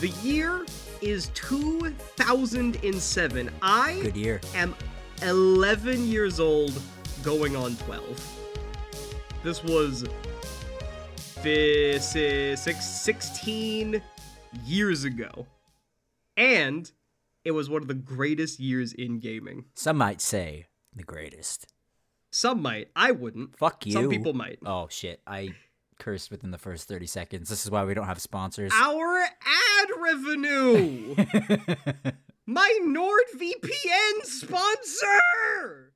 The year is 2007. I Good year. am 11 years old, going on 12. This was this is six, 16 years ago. And it was one of the greatest years in gaming. Some might say the greatest. Some might. I wouldn't. Fuck you. Some people might. Oh shit! I cursed within the first thirty seconds. This is why we don't have sponsors. Our ad revenue! My NordVPN sponsor!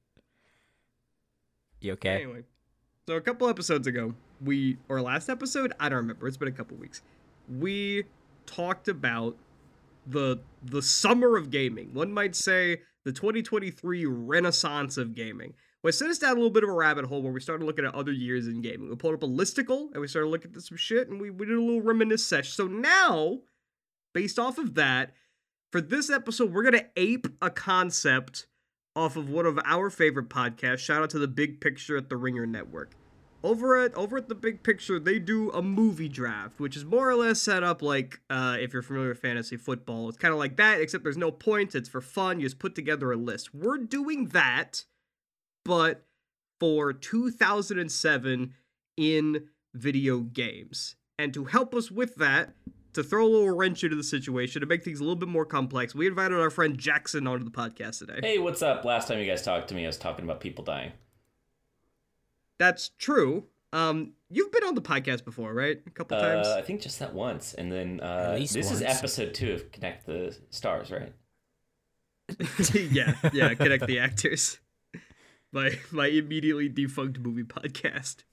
you okay? Anyway, so a couple episodes ago, we or last episode, I don't remember. It's been a couple weeks. We talked about the the summer of gaming. One might say the 2023 renaissance of gaming. Well, sent us down a little bit of a rabbit hole where we started looking at other years in gaming. We pulled up a listicle and we started looking at some shit and we, we did a little reminisce session. So now, based off of that, for this episode, we're gonna ape a concept off of one of our favorite podcasts. Shout out to the Big Picture at the Ringer Network. Over at over at the Big Picture, they do a movie draft, which is more or less set up like uh, if you're familiar with fantasy football. It's kind of like that, except there's no points. It's for fun. You just put together a list. We're doing that, but for 2007 in video games. And to help us with that, to throw a little wrench into the situation, to make things a little bit more complex, we invited our friend Jackson onto the podcast today. Hey, what's up? Last time you guys talked to me, I was talking about people dying. That's true. Um, you've been on the podcast before, right? A couple Uh, times. I think just that once, and then uh, least this is episode two of Connect the Stars, right? yeah, yeah. Connect the actors. My my immediately defunct movie podcast.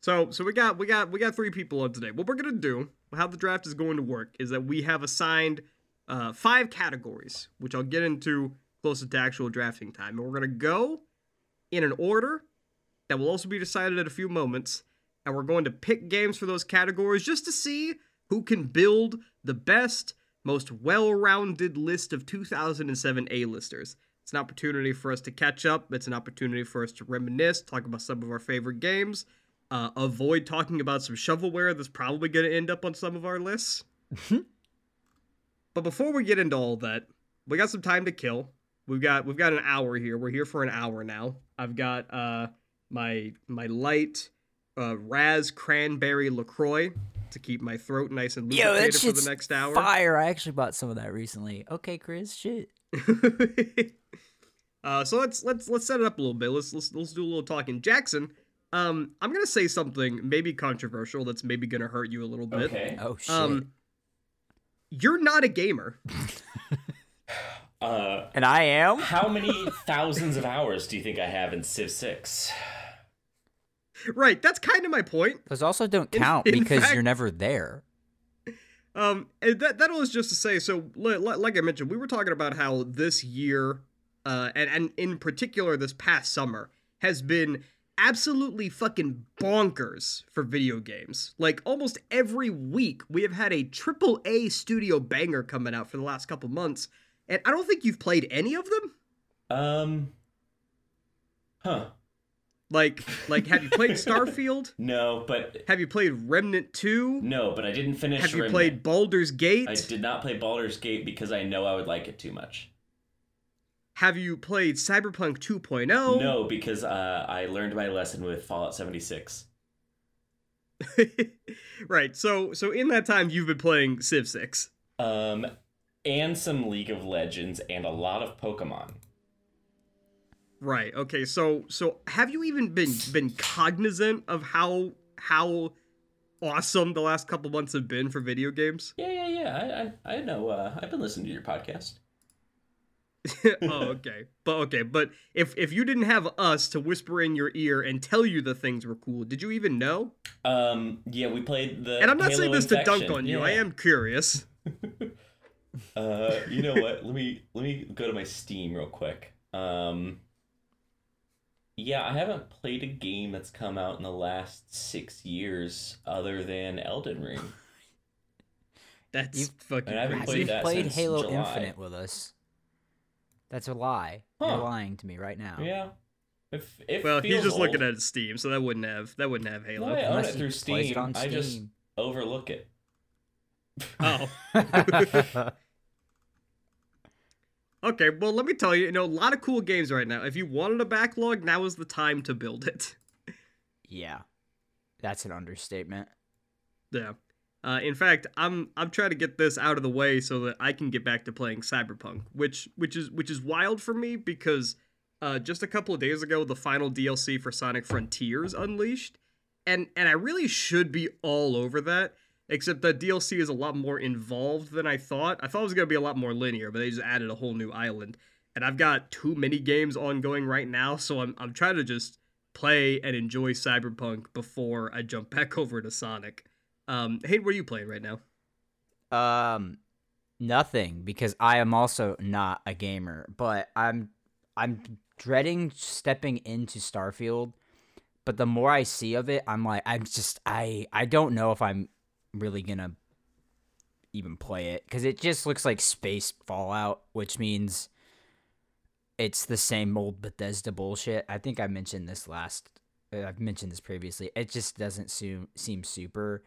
So so we got we got we got three people on today. What we're gonna do, how the draft is going to work, is that we have assigned uh, five categories, which I'll get into closer to actual drafting time, and we're gonna go in an order that will also be decided at a few moments, and we're going to pick games for those categories just to see who can build the best, most well-rounded list of 2007 A-listers. It's an opportunity for us to catch up. It's an opportunity for us to reminisce, talk about some of our favorite games, uh, avoid talking about some shovelware that's probably going to end up on some of our lists. but before we get into all that, we got some time to kill. We've got we've got an hour here. We're here for an hour now. I've got uh my my light uh Raz cranberry Lacroix to keep my throat nice and Yo, lubricated for the next hour. fire. I actually bought some of that recently. Okay, Chris. Shit. uh, so let's let's let's set it up a little bit. Let's let's let's do a little talking. Jackson, um, I'm gonna say something maybe controversial that's maybe gonna hurt you a little bit. Okay. Oh shit. Um, you're not a gamer, Uh, and I am. how many thousands of hours do you think I have in Civ Six? right? That's kind of my point. Those also don't count in because fact- you're never there. Um, and that that was just to say. So, li- li- like I mentioned, we were talking about how this year, uh, and and in particular this past summer has been absolutely fucking bonkers for video games. Like almost every week, we have had a triple A studio banger coming out for the last couple months, and I don't think you've played any of them. Um, huh? Like, like have you played Starfield? No, but Have you played Remnant Two? no, but I didn't finish. Have you Remnant. played Baldur's Gate? I did not play Baldur's Gate because I know I would like it too much. Have you played Cyberpunk 2.0? No, because uh, I learned my lesson with Fallout 76. right. So so in that time you've been playing Civ 6. Um, and some League of Legends and a lot of Pokemon. Right. Okay. So so have you even been been cognizant of how how awesome the last couple months have been for video games? Yeah, yeah, yeah. I, I, I know. Uh, I've been listening to your podcast. oh, okay. But okay, but if if you didn't have us to whisper in your ear and tell you the things were cool, did you even know? Um, yeah, we played the. And I'm not Halo saying this to dunk on you. I am curious. Uh, you know what? let me let me go to my Steam real quick. Um, yeah, I haven't played a game that's come out in the last six years other than Elden Ring. That's You've- fucking And I haven't crazy. played You've played since Halo July. Infinite with us. That's a lie. You're lying to me right now. Yeah. If, it Well, he's feels just looking old. at Steam, so that wouldn't have that wouldn't have Halo. No, I own it through plays it Steam. I just overlook it. Oh. okay, well, let me tell you, you know, a lot of cool games right now. If you wanted a backlog, now is the time to build it. yeah, that's an understatement. Yeah. Uh, in fact, I'm I'm trying to get this out of the way so that I can get back to playing Cyberpunk, which which is which is wild for me because uh, just a couple of days ago the final DLC for Sonic Frontiers unleashed, and and I really should be all over that, except that DLC is a lot more involved than I thought. I thought it was gonna be a lot more linear, but they just added a whole new island, and I've got too many games ongoing right now, so I'm I'm trying to just play and enjoy Cyberpunk before I jump back over to Sonic. Um, hey, what are you playing right now? Um, nothing because I am also not a gamer, but I'm I'm dreading stepping into Starfield. But the more I see of it, I'm like, I'm just I I don't know if I'm really gonna even play it because it just looks like space Fallout, which means it's the same old Bethesda bullshit. I think I mentioned this last. uh, I've mentioned this previously. It just doesn't seem seem super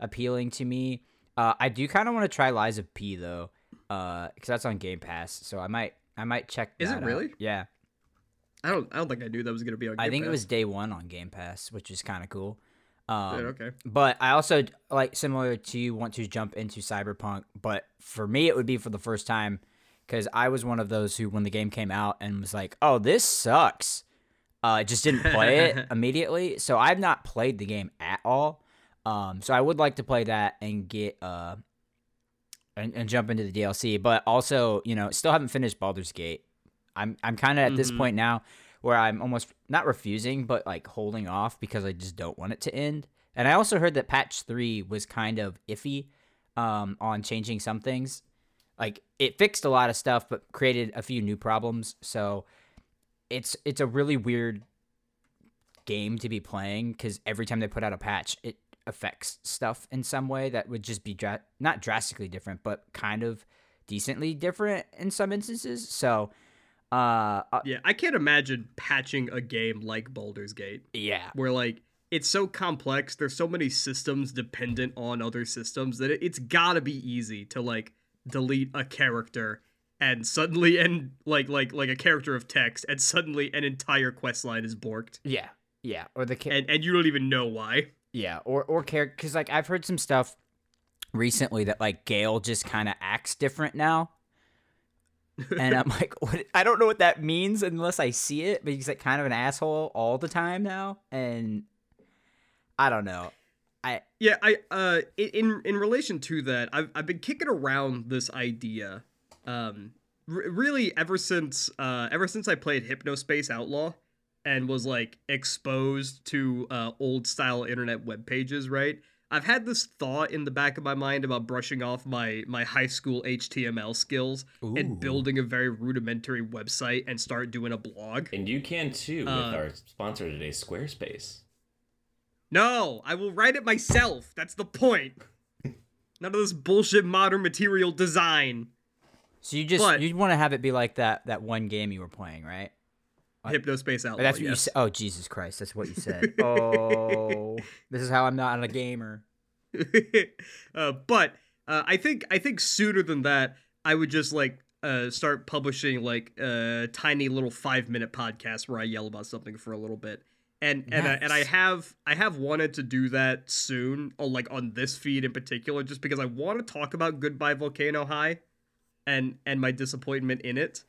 appealing to me. Uh, I do kind of want to try Lies of P though, because that's on Game Pass. So I might I might check. Is it out. really? Yeah, I don't I don't think I knew that was gonna be on. Game I think it was day one on Game Pass, which is kind of cool. Um, okay. But I also like similar to you want to jump into Cyberpunk, but for me it would be for the first time because I was one of those who when the game came out and was like, "Oh, this sucks." Uh, just didn't play it immediately, so I've not played the game at all. Um, so I would like to play that and get uh, and, and jump into the DLC, but also you know still haven't finished Baldur's Gate. I'm I'm kind of at this Mhm. point now where I'm almost not refusing, but like holding off because I just don't want it to end. And I also heard that patch three was kind of iffy um, on changing some things. Like it fixed a lot of stuff, but created a few new problems. So it's it's a really weird game to be playing because every time they put out a patch, it affects stuff in some way that would just be dra- not drastically different, but kind of decently different in some instances. So, uh, uh Yeah, I can't imagine patching a game like Baldur's Gate, yeah, where like it's so complex. There's so many systems dependent on other systems that it, it's gotta be easy to like delete a character and suddenly and like like like a character of text and suddenly an entire quest line is borked yeah, yeah, or the ca- and and you don't even know why. Yeah, or or character because like I've heard some stuff recently that like Gale just kind of acts different now, and I'm like, what? I don't know what that means unless I see it. But he's like kind of an asshole all the time now, and I don't know. I Yeah, I uh in in relation to that, I've I've been kicking around this idea um r- really ever since uh ever since I played Hypnospace Outlaw and was like exposed to uh old style internet web pages, right? I've had this thought in the back of my mind about brushing off my my high school HTML skills Ooh. and building a very rudimentary website and start doing a blog. And you can too with Uh, our sponsor today, Squarespace. No, I will write it myself. That's the point. None of this bullshit modern material design. so you just But- you want to have it be like that that one game you were playing, right? Hypnospace Outlaw. That's what you said. Oh Jesus Christ, that's what you said. oh, this is how I'm not a gamer. uh, but uh, I think I think sooner than that, I would just like uh, start publishing like uh, tiny little five minute podcast where I yell about something for a little bit. And and I, and I have I have wanted to do that soon, or like on this feed in particular, just because I want to talk about Goodbye Volcano High, and and my disappointment in it.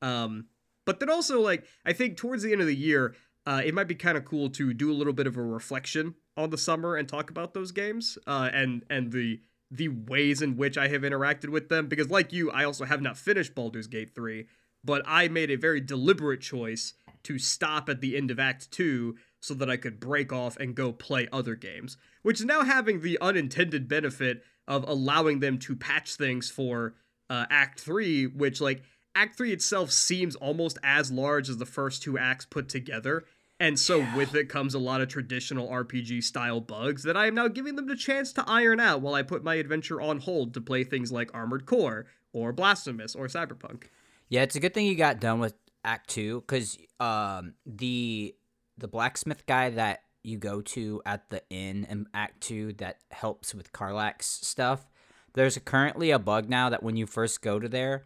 Um, but then also like I think towards the end of the year, uh, it might be kind of cool to do a little bit of a reflection on the summer and talk about those games uh, and and the the ways in which I have interacted with them. Because like you I also have not finished Baldur's Gate 3 but I made a very deliberate choice to stop at the end of act 2 so that I could break off and go play other games which is now having the unintended benefit of allowing them to patch things for uh, act 3 which like act 3 itself seems almost as large as the first two acts put together and so with it comes a lot of traditional RPG style bugs that I am now giving them the chance to iron out while I put my adventure on hold to play things like Armored Core or Blasphemous or Cyberpunk. Yeah, it's a good thing you got done with Act Two because um, the the blacksmith guy that you go to at the inn in Act Two that helps with Karlach's stuff. There's currently a bug now that when you first go to there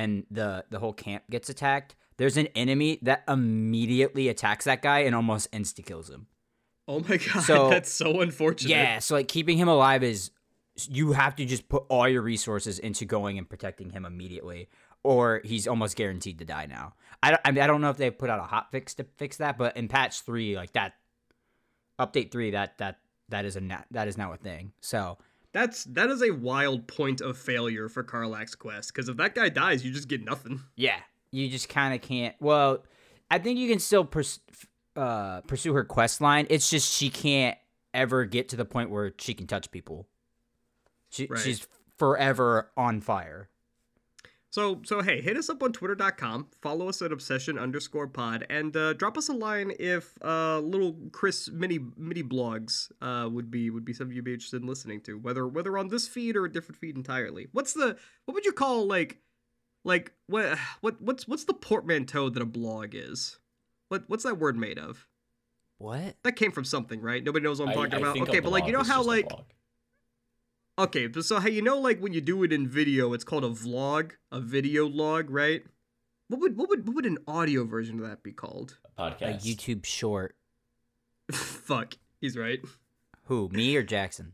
and the the whole camp gets attacked, there's an enemy that immediately attacks that guy and almost insta kills him. Oh my god, So- that's so unfortunate. Yeah, so like keeping him alive is you have to just put all your resources into going and protecting him immediately, or he's almost guaranteed to die now. I don't, I, mean, I don't know if they put out a hot fix to fix that, but in patch three, like that, update three, that that that is a na- that is now a thing. So That's that is a wild point of failure for Karlach's quest because if that guy dies, you just get nothing. yeah, you just kind of can't. Well, I think you can still pers- uh, pursue her quest line. It's just she can't ever get to the point where she can touch people. She, Right. She's forever on fire. So so hey, hit us up on twitter.com, follow us at obsession underscore pod, and uh, drop us a line if uh, little Chris mini mini blogs uh, would be would be something you'd be interested in listening to, whether whether on this feed or a different feed entirely. What's the what would you call like like what what what's what's the portmanteau that a blog is? What what's that word made of? What? That came from something, right? Nobody knows what I'm I- talking I about. think a Okay, but like you know how like blog. Okay, but so how you know like when you do it in video, it's called a vlog, a video log, right? What would what would what would an audio version of that be called? a podcast, A. YouTube short. Fuck, he's right. Who? Me or Jackson?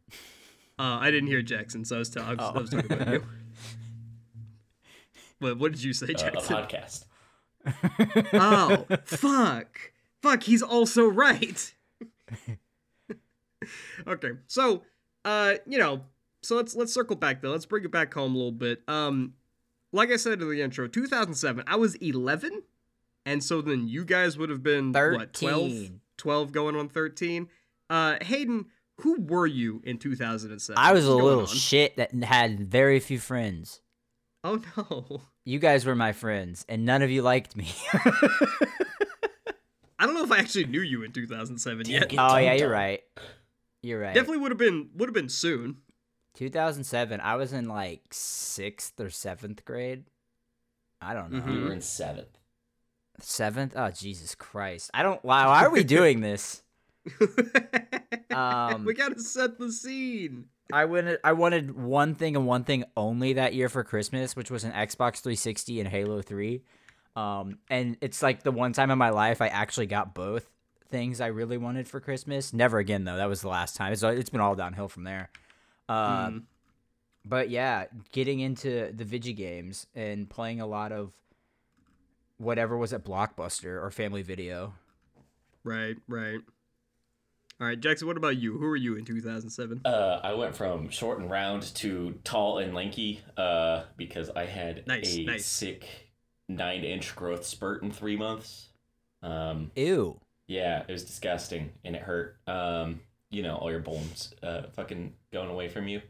Uh, I didn't hear Jackson, so I was, t- I was, I Oh. was talking about you. What what did you say, Uh, a Jackson? podcast. oh, fuck, fuck, he's also right. okay, so uh, you know, so let's let's circle back though. Let's bring it back home a little bit. Um, like I said in the intro, 2007, I was 11, and so then you guys would have been what 12, 12 going on 13. Uh, Hayden, who were you in 2007? I was a What's going little on? shit that had very few friends. Oh no. You guys were my friends, and none of you liked me. I don't know if I actually knew you in 2007 yet. Oh yeah, you're right. You're right. Definitely would have been would have been soon. 2007. I was in like sixth or seventh grade. I don't know. We were in seventh. Seventh? Oh Jesus Christ! I don't. Wow. Why are we doing this? Um, we gotta set the scene. I wanted I wanted one thing and one thing only that year for Christmas, which was an Xbox 360 and Halo 3. Um, and it's like the one time in my life I actually got both things I really wanted for Christmas. Never again though. That was the last time. It's it's been all downhill from there. Um, Mm. but yeah, getting into the Vigi games and playing a lot of whatever was at Blockbuster or Family Video. Right, right. All right, Jackson. What about you? Who were you in 2007? Uh, I went from short and round to tall and lanky uh, because I had Nice, a nice. sick nine inch growth spurt in three months. Um, Ew. yeah, it was disgusting and it hurt. Um, you know, all your bones uh, fucking going away from you.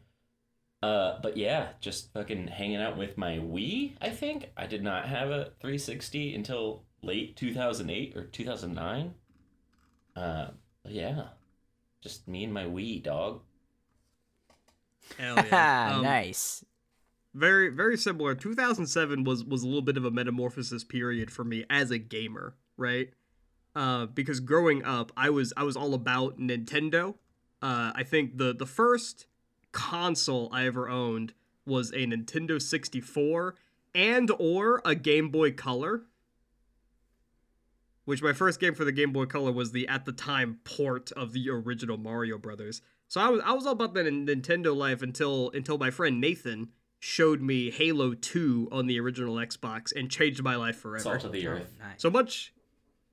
Uh, but yeah, just fucking hanging out with my Wii. I think I did not have a 360 until late 2008 or 2009. Uh, yeah, just me and my Wii dog. Hell yeah. Um, nice. Very, very similar. 2007 was was a little bit of a metamorphosis period for me as a gamer, right? Uh, because growing up, I was I was all about Nintendo. Uh, I think the the first console I ever owned was a Nintendo 64 and or a Game Boy Color. Which my first game for the Game Boy Color was the at the time port of the original Mario Brothers. So I was I was all about that in Nintendo life until until my friend Nathan showed me Halo 2 on the original Xbox and changed my life forever. Salt of the earth. Nice. So much,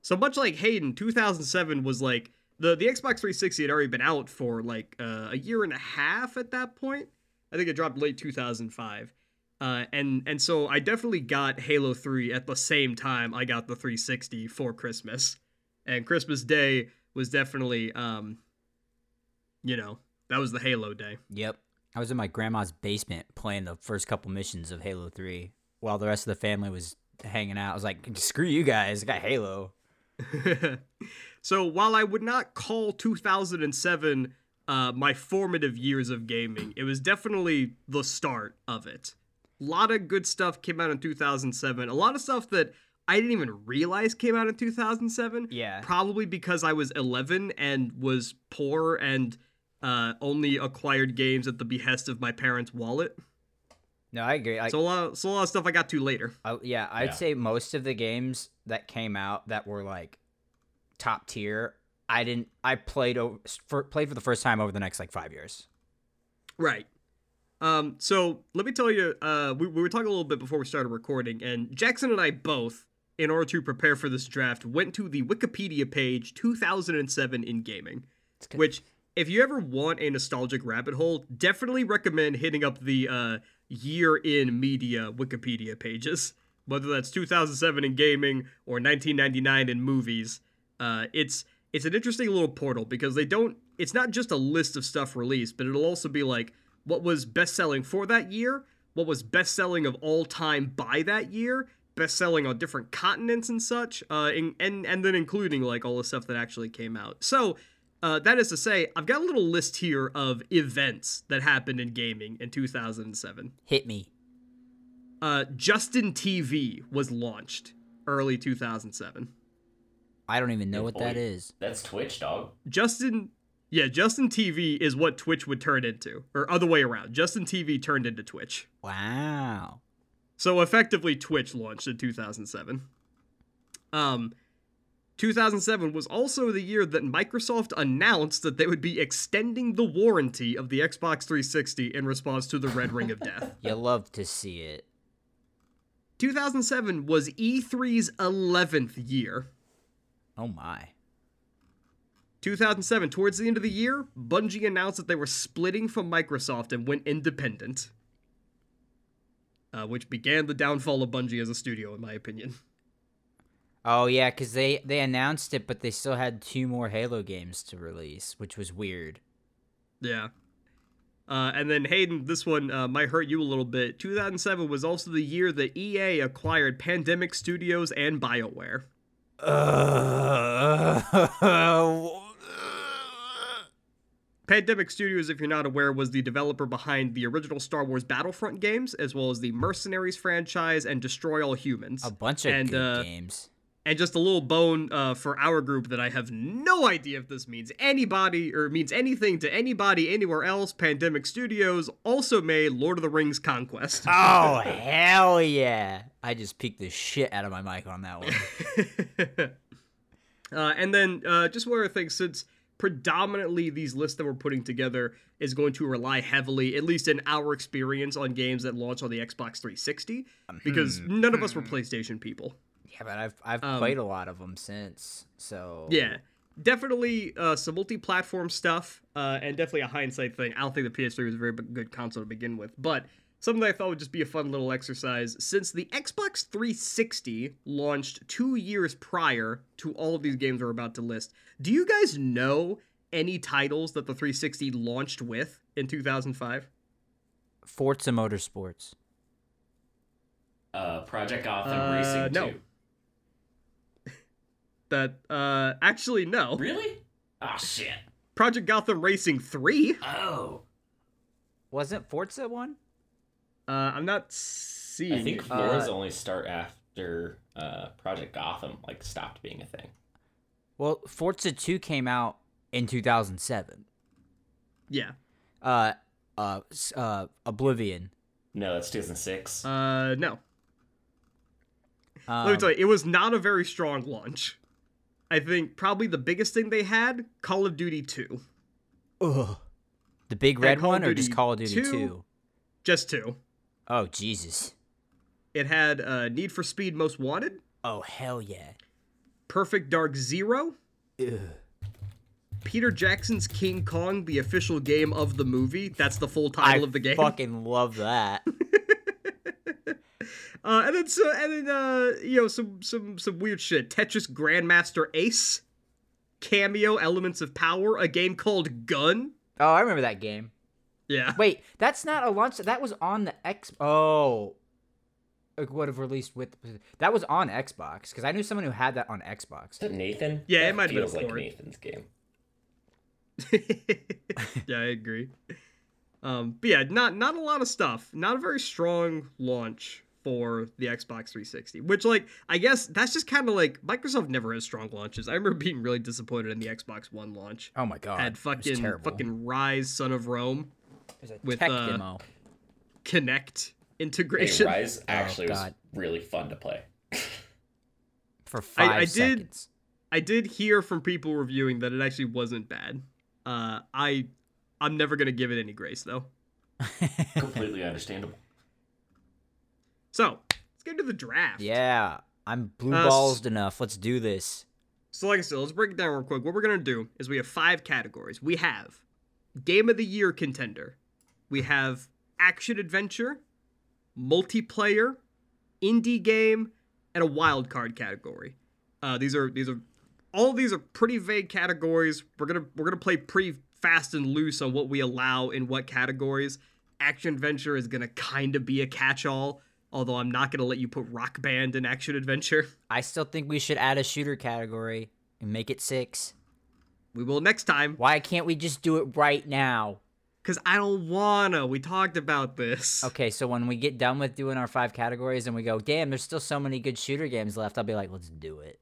so much like Hayden, 2007 was like the the Xbox 360 had already been out for like uh, a year and a half at that point. I think it dropped late 2005, uh, and and so I definitely got Halo 3 at the same time I got the 360 for Christmas, and Christmas Day was definitely, um, you know, that was the Halo day. Yep. I was in my grandma's basement playing the first couple missions of Halo 3 while the rest of the family was hanging out. I was like, screw you guys. I got Halo. so while I would not call 2007 uh, my formative years of gaming, it was definitely the start of it. A lot of good stuff came out in 2007. A lot of stuff that I didn't even realize came out in 2007. Yeah. Probably because I was 11 and was poor and uh, only acquired games at the behest of my parents' wallet. No, I agree. I, So a lot, of, so a lot of stuff I got to later. I- yeah, I'd Yeah. say most of the games that came out that were like top tier, I didn't. I played over for, played for the first time over the next like five years. Right. Um, so let me tell you, uh, we, we were talking a little bit before we started recording, and Jackson and I both, in order to prepare for this draft, went to the Wikipedia page 2007 in gaming, good. which, if you ever want a nostalgic rabbit hole, definitely recommend hitting up the uh, year in media Wikipedia pages, whether that's 2007 in gaming or 1999 in movies. Uh, it's it's an interesting little portal because they don't. It's not just a list of stuff released, but it'll also be like what was best selling for that year, what was best selling of all time by that year, best selling on different continents and such, uh, and, and and then including like all the stuff that actually came out. So. Uh, that is to say, I've got a little list here of events that happened in gaming in 2007. Hit me. Uh, Justin TV was launched early 2007. I don't even know Good what that boy. That's Twitch, dog. Justin, yeah, Justin TV is what Twitch would turn into, or other way around. Justin TV turned into Twitch. Wow. So effectively, Twitch launched in 2007. Um, 2007 was also the year that Microsoft announced that they would be extending the warranty of the Xbox 360 in response to the Red Ring of Death. You love to see it. 2007 was E3's 11th year. Oh my. 2007, towards the end of the year, Bungie announced that they were splitting from Microsoft and went independent. Uh, which began the downfall of Bungie as a studio, in my opinion. Oh yeah, because they they announced it, but they still had two more Halo games to release, which was weird. Yeah. Uh, and then Hayden, this one uh, might hurt you a little bit. 2007 was also the year that EA acquired Pandemic Studios and BioWare. Pandemic Studios, if you're not aware, was the developer behind the original Star Wars Battlefront games, as well as the Mercenaries franchise and Destroy All Humans. A bunch of And, good uh, games. And just a little bone uh, for our group that I have no idea if this means anybody or means anything to anybody anywhere else. Pandemic Studios also made Lord of the Rings Conquest. Oh hell yeah! I just peeked the shit out of my mic on that one. uh, and then uh, just one other thing, since predominantly these lists that we're putting together is going to rely heavily, at least in our experience, on games that launch on the Xbox 360, because none of us were PlayStation people. Yeah, but I've I've Um, played a lot of them since. So Yeah, definitely uh, some multi-platform stuff, uh, and definitely a hindsight thing. I don't think the PS3 was a very good console to begin with, but something I thought would just be a fun little exercise. Since the Xbox 360 launched two years prior to all of these games we're about to list, do you guys know any titles that the 360 launched with in 2005? Forza Motorsports. Uh, Project Gotham Uh, Racing no. 2. That uh, actually no. Really? Oh shit. Project Gotham Racing 3. Oh. Wasn't Forza one? Uh, I'm not seeing. I think Forza Uh, only start after uh, Project Gotham like stopped being a thing. Well, Forza two came out in two thousand seven. yeah. Uh, uh, uh, Oblivion. No, that's 2006. Uh, no. Um, Let me tell you, it was not a very strong launch. I think probably the biggest thing they had, Call of Duty 2. ugh. the big red Call of one or just Call of Duty 2? two? Just two. Oh Jesus! It had uh, Need for Speed Most Wanted, Oh hell yeah! Perfect Dark Zero, Ugh. Peter Jackson's King Kong, the official game of the movie. That's the full title I of the game. I fucking love that. Uh, and then so and then uh, you know some some some weird shit. Tetris Grandmaster Ace, Kameo Elements of Power, a game called Gun. oh, I remember that game. Yeah. Wait, that's not a launch. That was on the X. Oh, it would have released with. That was on Xbox because I knew someone who had that on Xbox. Is that Nathan? Yeah, it might have been feels like port. Nathan's game. yeah, I agree. Um, but yeah, not not a lot of stuff. Not a very strong launch for the Xbox 360. Which, like, I guess that's just kind of like Microsoft never has strong launches. I remember being really disappointed in the Xbox One launch. Oh my god. Had it was fucking fucking Ryse, Son of Rome, a with, tech uh, demo. Kinect Hey, integration. Ryse actually was really fun to play. for I- five I did- seconds. I did hear from people reviewing that it actually wasn't bad. Uh, I, I'm never gonna give it any grace though. Completely understandable. So let's get into the draft. yeah, I'm blue Uh, s- enough. Let's do this. So, like I said, let's break it down real quick. What we're gonna do is we have five categories. We have game of the year contender. We have action adventure, multiplayer, indie game, and a wild card category. Uh, these are these are all these are pretty vague categories. We're gonna we're gonna play pretty fast and loose on what we allow in what categories. Action adventure is gonna kind of be a catch-all. Although I'm not gonna let you put Rock Band in action adventure. I still think we should add a shooter category and make it six. We will next time. Why can't we just do it right now? Cause I don't wanna. We talked about this. Okay, so when we get done with doing our five categories and we go, damn, there's still so many good shooter games left, I'll be like, let's do it.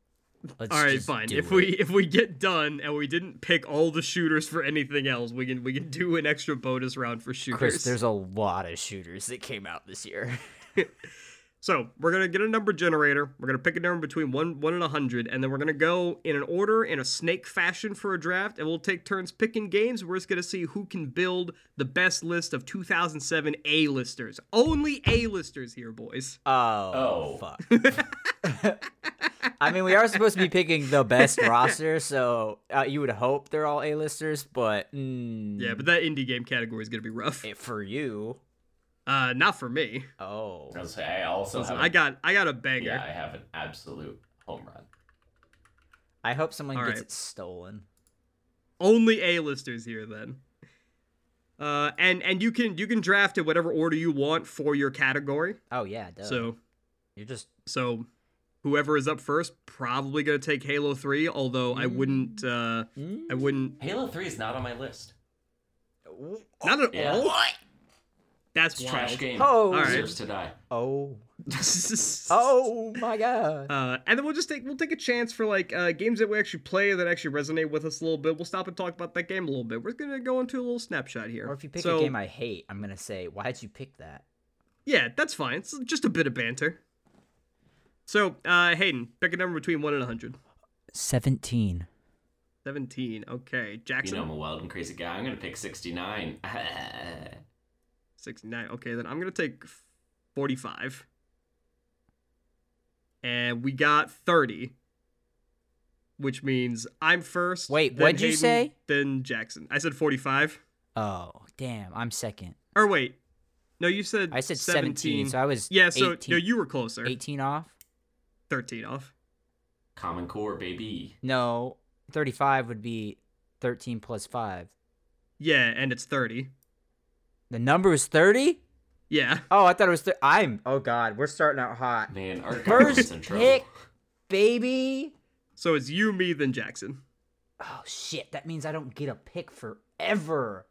Let's All right, fine. If it. we if we get done and we didn't pick all the shooters for anything else, we can we can do an extra bonus round for shooters. Chris, there's a lot of shooters that came out this year. So we're gonna get a number generator. We're gonna pick a number between one one and a hundred, and then we're gonna go in an order in a snake fashion for a draft, and we'll take turns picking games. We're just gonna see who can build the best list of 2007 A listers. Only A listers here, boys. Oh, Oh. fuck. I mean, we are supposed to be picking the best roster, so uh, you would hope they're all A-listers, but mm, Yeah, but that indie game category is gonna be rough. it, for you, Uh, not for me. oh, I, was, I also Listen, have I a- got I got a banger. yeah, I have an absolute home run. I hope someone All gets right. it stolen. only A-listers here then. Uh, and and you can you can draft it whatever order you want for your category. Oh yeah, duh. So you're just so whoever is up first probably gonna take Halo Three. Although I wouldn't uh I wouldn't Halo Three is not on my list. not at Yeah. all. That's It's trash game. Oh. Alright. deserves to die. oh oh my god. Uh, and then we'll just take we'll take a chance for like uh, games that we actually play that actually resonate with us a little bit. We'll stop and talk about that game a little bit. We're gonna go into a little snapshot here. Or if you pick so, a game I hate, I'm gonna say, why'd you pick that? Yeah, that's fine. It's just a bit of banter. So, uh, Hayden, pick a number between 1 and 100. Seventeen. 17. Okay. Jackson. You know I'm a wild and crazy guy. I'm gonna pick 69. 69. Okay, then I'm going to take 45. And we got 30. Which means I'm first. Wait, then what'd you say? Then Jackson. I said 45. Oh damn, I'm second. Or wait. No, you said I said 17, so I was Yeah, so 18, no, you were closer. 18 off. 13 off. Common Core, baby. No, 35 would be 13 plus 5. Yeah, and it's 30. The number is 30? Yeah. Oh, I thought it was. Th- I'm. Oh God, we're starting out hot. Man, our government's First in trouble. pick, baby. So it's you, me, then Jackson. Oh shit, that means I don't get a pick forever.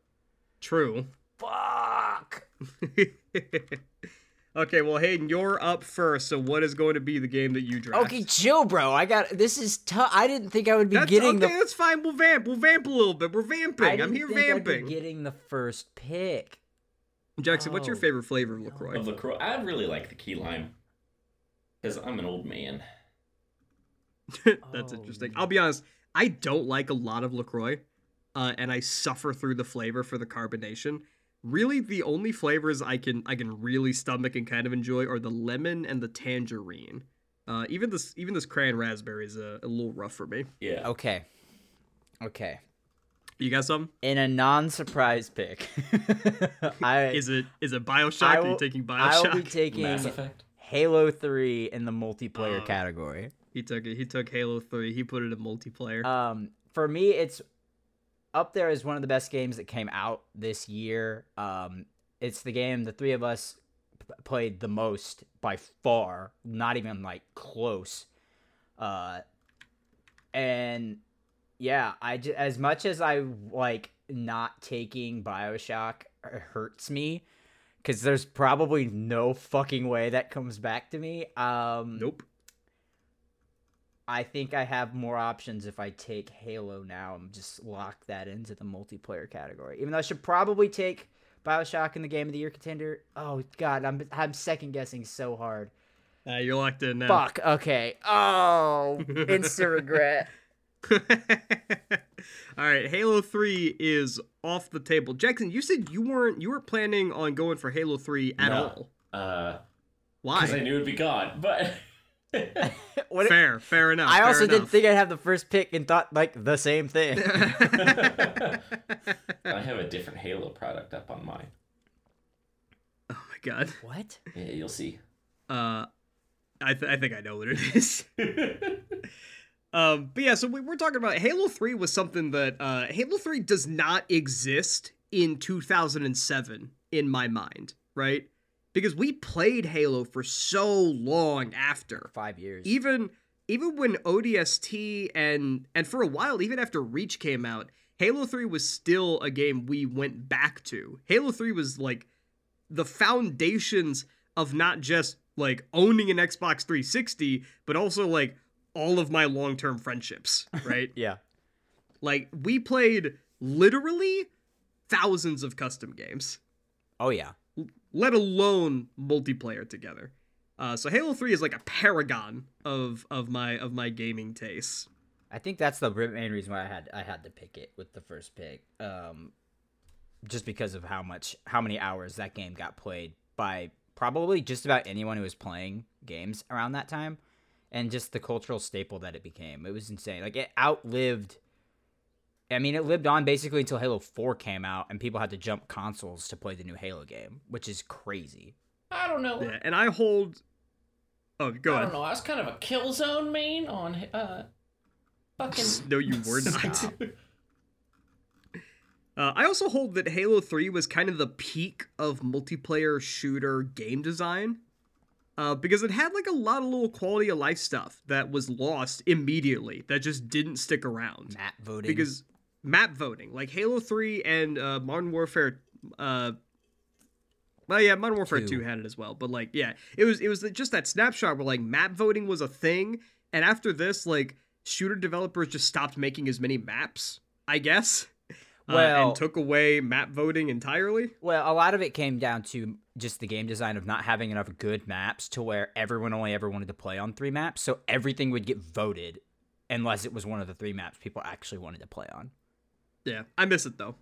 True. Fuck. okay, well, Hayden, you're up first. So, what is going to be the game that you draft? Okay, chill, bro. I got. This is tough. I didn't think I would be that's getting okay. the. That's fine. We'll vamp. We'll vamp a little bit. We're I vamping. didn't I'm here think I'd be vamping. getting the first pick. Jackson, what's your Oh, favorite flavor of Lacroix? Of LaCroix, I really like the key lime. Because I'm an old man. that's Oh, interesting. no. I'll be honest. I don't like a lot of Lacroix, uh, and I suffer through the flavor for the carbonation. Really, the only flavors I can I can really stomach and kind of enjoy are the lemon and the tangerine. Uh, even this even this crayon raspberry is a, a little rough for me. Yeah. Okay. Okay. You got some? In a non-surprise pick, I Is it is it Bioshock? I Are you will- taking I will be taking Mass Halo 3 in the multiplayer Oh. category. he took it. He took Halo Three. He put it in multiplayer. Um, for me, it's up there as one of the best games that came out this year. Um, it's the game the three of us p- played the most by far, not even like close. Uh, and yeah, I j- as much as I like not taking Bioshock hurts me because there's probably no fucking way that comes back to me. Um, Nope. I think I have more options if I take Halo now and just lock that into the multiplayer category. Even though I should probably take Bioshock in the Game of the Year contender. Oh god, I'm I'm second guessing so hard. Uh, you're locked in now. Fuck. Okay. Oh, instant regret. All right, Halo 3 is off the table. Jackson, you said you weren't you weren't planning on going for Halo 3 at No. all. Uh, Why? because I knew it'd be gone, but What- fair, fair enough. I fair also didn't think I'd have the first pick and thought like the same thing. I have a different Halo product up on mine. Oh my god. what? Yeah, you'll see. Uh I th- I think I know what it is. Um, but yeah, so we, we're talking about Halo 3 was something that uh, Halo 3 does not exist in 2007 in my mind, right? Because we played Halo for so long after. Five years. Even even when ODST and and for a while, even after Reach came out, Halo 3 was still a game we went back to. Halo 3 was like the foundations of not just like owning an Xbox 360, but also like all of my long-term friendships, right? yeah. like we played literally thousands of custom games, Oh yeah. let alone multiplayer together. Uh, so Halo 3 is like a paragon of of my of my gaming tastes. I think that's the main reason why I had I had to pick it with the first pick. Um, just because of how much how many hours that game got played by probably just about anyone who was playing games around that time, and just the cultural staple that it became. It was insane. Like it outlived. I mean, it lived on basically until Halo Four came out, and people had to jump consoles to play the new Halo game, which is crazy. I don't know. Yeah, and I hold. Oh, go I ahead. don't know. I was kind of a Killzone main on uh, fucking. No, you were not. Uh, I also hold that Halo 3 was kind of the peak of multiplayer shooter game design. Uh, because it had like a lot of little quality of life stuff that was lost immediately, that just didn't stick around. Map voting. Because map voting, like Halo 3 and uh, Modern Warfare, uh, well, yeah, Modern Warfare 2. Two. had it as well, but like, yeah, it was it was just that snapshot where like map voting was a thing, and after this, like shooter developers just stopped making as many maps, I guess. uh, Well- and took away map voting entirely. Well, a lot of it came down to just the game design of not having enough good maps to where everyone only ever wanted to play on three maps. So everything would get voted unless it was one of the three maps people actually wanted to play on. Yeah, I miss it though.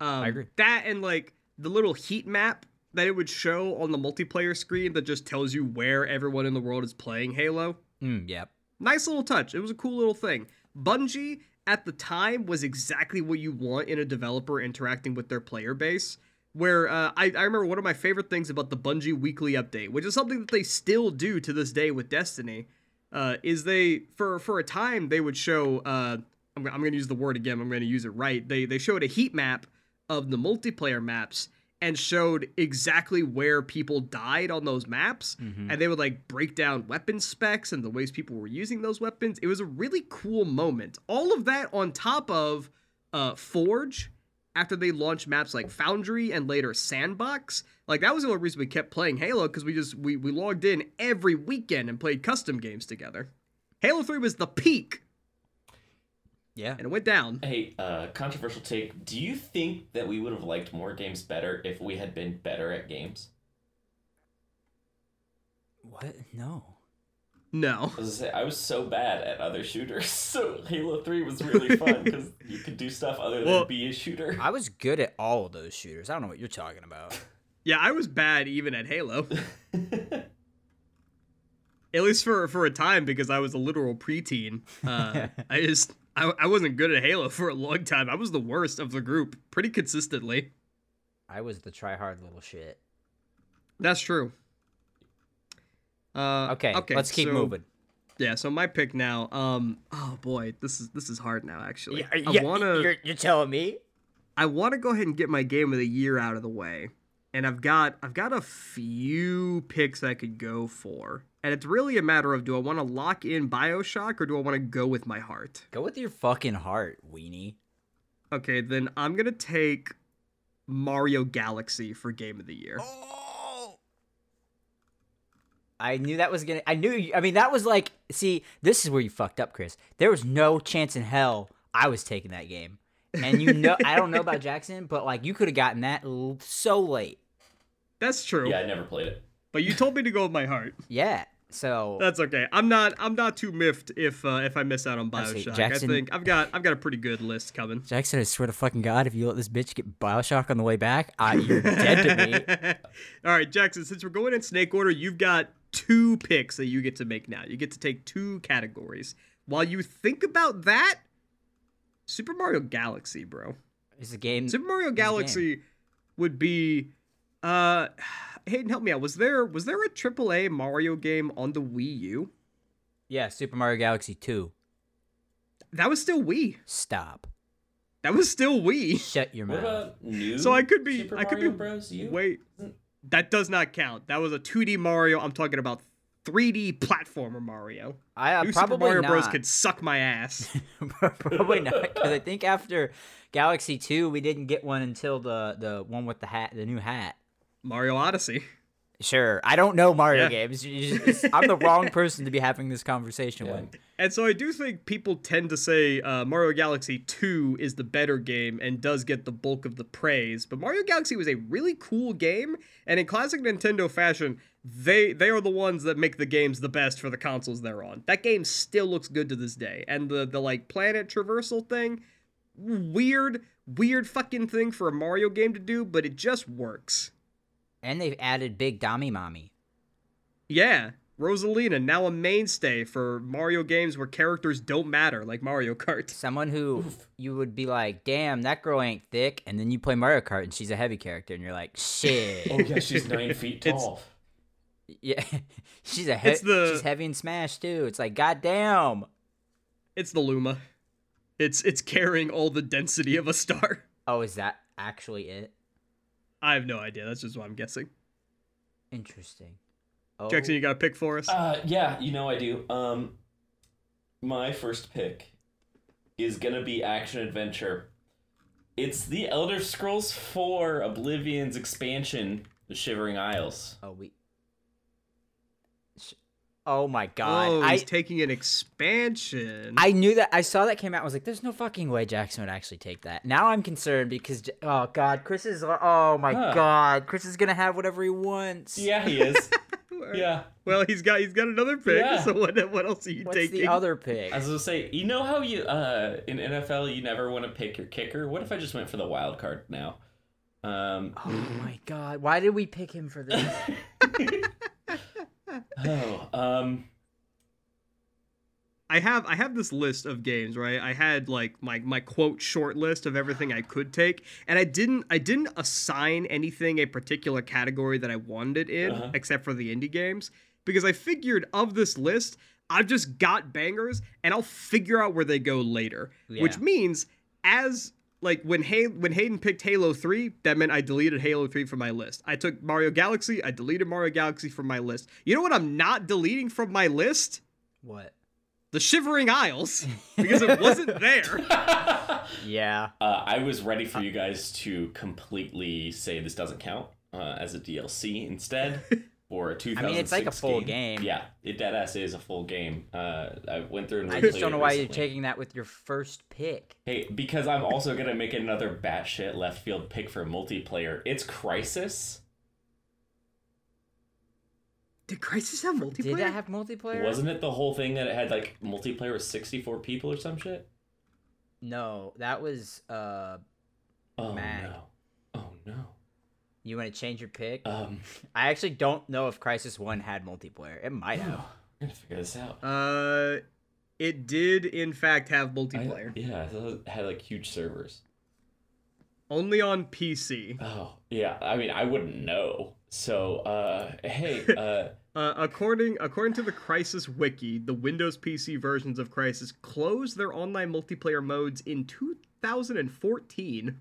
Um, I agree. That and like the little heat map that it would show on the multiplayer screen that just tells you where everyone in the world is playing Halo. Mm, yep. Nice little touch. It was a cool little thing. Bungie at the time was exactly what you want in a developer interacting with their player base. Where uh, I, I remember one of my favorite things about the Bungie weekly update, which is something that they still do to this day with Destiny, uh, is they for for a time they would show. Uh, I'm, I'm going to use the word again. I'm going to use it right. They they showed a heat map of the multiplayer maps and showed exactly where people died on those maps Mhm. and they would like break down weapon specs and the ways people were using those weapons it was a really cool moment all of that on top of uh forge after they launched maps like foundry and later sandbox like that was the only reason we kept playing halo because we just we, we logged in every weekend and played custom games together halo 3 was the peak Yeah. and it went down Hey, uh, controversial take. Do you think that we would have liked more games better if we had been better at games? What? No. No I was, say, I was so bad at other shooters, so Halo 3 was really fun because you could do stuff other than be a shooter. I was good at all of those shooters. I don't know what you're talking about. yeah i was bad even at halo at least for for a time because I was a literal preteen. Uh, I just I, I wasn't good at Halo for a long time. I was the worst of the group pretty consistently. I was the try hard little shit. That's true. Uh, Okay, okay. let's keep so- moving. Yeah. So my pick now. Um. Oh boy, this is this is hard now. Actually, Yeah, I yeah, wanna You're, you're telling me? I want to go ahead and get my game of the year out of the way. And I've got I've got a few picks I could go for. And it's really a matter of do I want to lock in BioShock or do I want to go with my heart? Go with your fucking heart, weenie. Okay, then I'm going to take Mario Galaxy for Game of the Year. Oh. I knew that was gonna. I knew. I mean, that was like. See, this is where you fucked up, Chris. There was no chance in hell I was taking that game. And you know, I don't know about Jackson, but like you could have gotten that l- so late. That's true. Yeah, I never played it. But you told me to go with my heart. Yeah. So That's okay. I'm not. I'm not too miffed if uh, if I miss out on Bioshock. Jackson- I think I've got I've got a pretty good list coming. Jackson, I swear to fucking God, if you let this bitch get Bioshock on the way back, I, you're dead to me. All right, Jackson. Since we're going in snake order, you've got two picks that you get to make now. You get to take two categories. While you think about that, Super Mario Galaxy, bro. It's a game. Super Mario game. Galaxy would be. Uh, Hayden, help me out. Was there was there a AAA Mario game on the Wii U? Yeah, Super Mario Galaxy 2. That was still Wii. Stop. That was still Wii. Shut your What mouth. about new? So I could be. Super I could Mario be. Bros. U? Wait, that does not count. That was a 2D Mario. I'm talking about 3D platformer Mario. I uh, New probably Super Mario not. Bros. could suck my ass. probably not, because I think after Galaxy 2, we didn't get one until the the one with the hat, the new hat. Mario Odyssey. Sure, I don't know Mario Yeah. games. Just- I'm the wrong person to be having this conversation Yeah. with. And so I do think people tend to say uh, Mario Galaxy 2 is the better game and does get the bulk of the praise. But Mario Galaxy was a really cool game, and in classic Nintendo fashion, they they are the ones that make the games the best for the consoles they're on. That game still looks good to this day. And the the like planet traversal thing, weird weird fucking thing for a Mario game to do, but it just works. And they've added Big Dummy Mommy. Yeah, Rosalina now a mainstay for Mario games where characters don't matter, like Mario Kart. Someone who you would be like, damn, that girl ain't thick. And then you play Mario Kart and she's a heavy character. And you're like, shit. Oh yeah, she's nine feet It's- tall. Yeah, she's a he- the- she's heavy in Smash too. It's like, goddamn. It's the Luma. It's it's carrying all the density of a star. Oh, is that actually it? I have no idea. That's just what I'm guessing. Interesting. Oh, Jackson, you got a pick for us? Uh, yeah, you know I do. Um, my first pick is gonna be action adventure. It's the Elder Scrolls 4 Oblivion's expansion, The Shivering Isles. oh we. Sh- Oh my god! oh, I he's taking an expansion. I knew that. I saw that came out. I was like, "There's no fucking way Jackson would actually take that." Now I'm concerned because oh god, Chris is. Oh my Huh. god, Chris is gonna have whatever he wants. Yeah, he is. yeah. Well, he's got he's got another pick. Yeah. So what what else are you What's taking? the other pick? I was gonna say, you know how you uh in NFL you never want to pick your kicker. What if I just went for the wild card now? Um, Oh my god, why did we pick him for this? oh, um, I have I have this list of games, right? I had like my my quote short list of everything I could take, and I didn't I didn't assign anything a particular category that I wanted it in, Uh-huh. except for the indie games, because I figured of this list, I've just got bangers, and I'll figure out where they go later. Which means as like when Hay- when Hayden picked Halo 3, that meant I deleted Halo 3 from my list. I took Mario Galaxy, I deleted Mario Galaxy from my list. You know what I'm not deleting from my list? what? the Shivering Isles because it wasn't there. Yeah. uh, I was ready for you guys to completely say this doesn't count uh, as a DLC instead, or a 2006 I mean, it's like a full game. Yeah, it deadass is a full game. Uh, I went through and I just don't know it why you're taking that with your first pick. Hey, because I'm also gonna make another batshit left field pick for multiplayer. It's Crysis. Did Crysis have multiplayer? Did that have multiplayer? Wasn't it the whole thing that it had like multiplayer with 64 people or some shit? No, that was. Uh, Oh Mag. no. Oh no. You want to change your pick? Um, I actually don't know if Crysis One had multiplayer. It might have. I'm gonna figure this out. Uh, it did in fact have multiplayer, yeah, I thought it had like huge servers. only on PC. Oh yeah, I mean I wouldn't know. So uh, hey, uh, Uh, according according to the Crysis wiki, the Windows PC versions of Crysis closed their online multiplayer modes in 2014.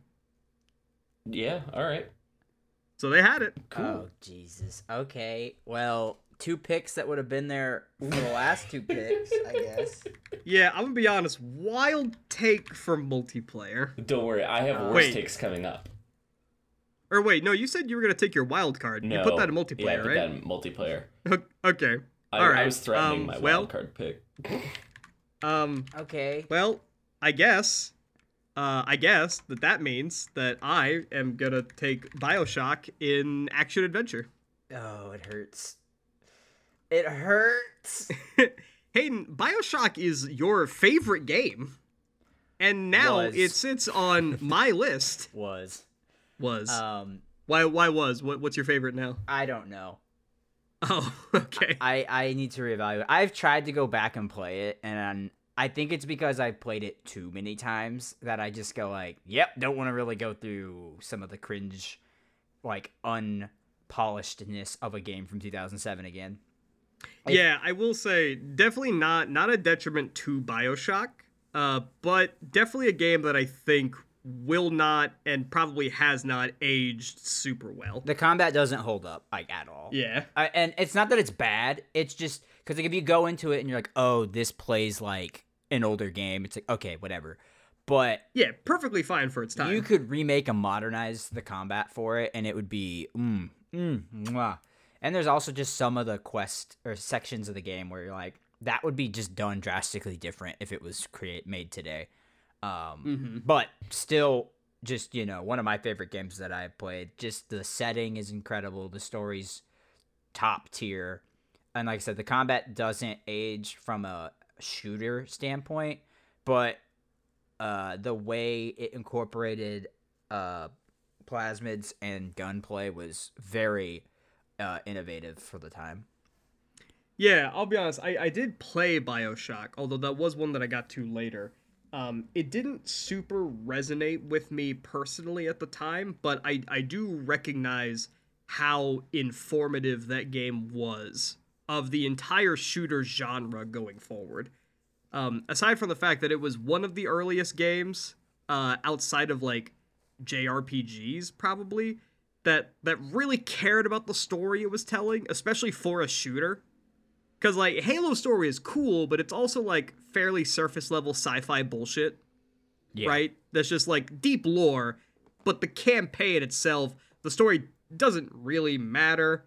yeah, all right, So they had it. cool. Oh Jesus. Okay. Well, two picks that would have been there for the last two picks, I guess. Yeah, I'm gonna be honest. Wild take for multiplayer. Don't worry, I have Uh, worse Wait. takes coming up. Or wait, no, you said you were gonna take your wild card. No, you put that in yeah, I multiplayer, put right? that in multiplayer. okay. I, All right. I was threatening um, my well, wild card pick. Um. Okay. Well, I guess. Uh, I guess that that means that I am gonna take Bioshock in action adventure. Oh, it hurts. It hurts. Hayden, Bioshock is your favorite game, and now Was. it sits on my list. Was. Was Um, why? Why was? What? What's your favorite now? I don't know. Oh, okay. I I need to reevaluate. I've tried to go back and play it, and I think it's because I've played it too many times that I just go like, "Yep, don't want to really go through some of the cringe, like unpolishedness of a game from 2007 again." Yeah, I will say definitely not not a detriment to BioShock, uh, but definitely a game that I think will not and probably has not aged super well. The combat doesn't hold up like at all. Yeah. I, and it's not that it's bad. It's just because like if you go into it and you're like, "Oh, this plays like an older game," it's like okay, whatever. But Yeah, perfectly fine for its time. You could remake and modernize the combat for it, and it would be mm, mm, mwah. And there's also just some of the quest or sections of the game where you're like, that would be just done drastically different if it was create made today. Um, Mhm. But still, just you know, one of my favorite games that I've played. Just the setting is incredible. The story's top tier, and like I said, the combat doesn't age from a shooter standpoint, but uh, the way it incorporated uh, plasmids and gunplay was very uh, innovative for the time. Yeah, I'll be honest. I, I did play Bioshock, although that was one that I got to later. Um, it didn't super resonate with me personally at the time, but I, I do recognize how informative that game was of the entire shooter genre going forward. Um, aside from the fact that it was one of the earliest games uh, outside of like JRPGs, probably that that really cared about the story it was telling, especially for a shooter. Because, like, Halo story is cool, but it's also, like, fairly surface level sci fi bullshit, right? That's just, like, deep lore, but the campaign itself, the story doesn't really matter,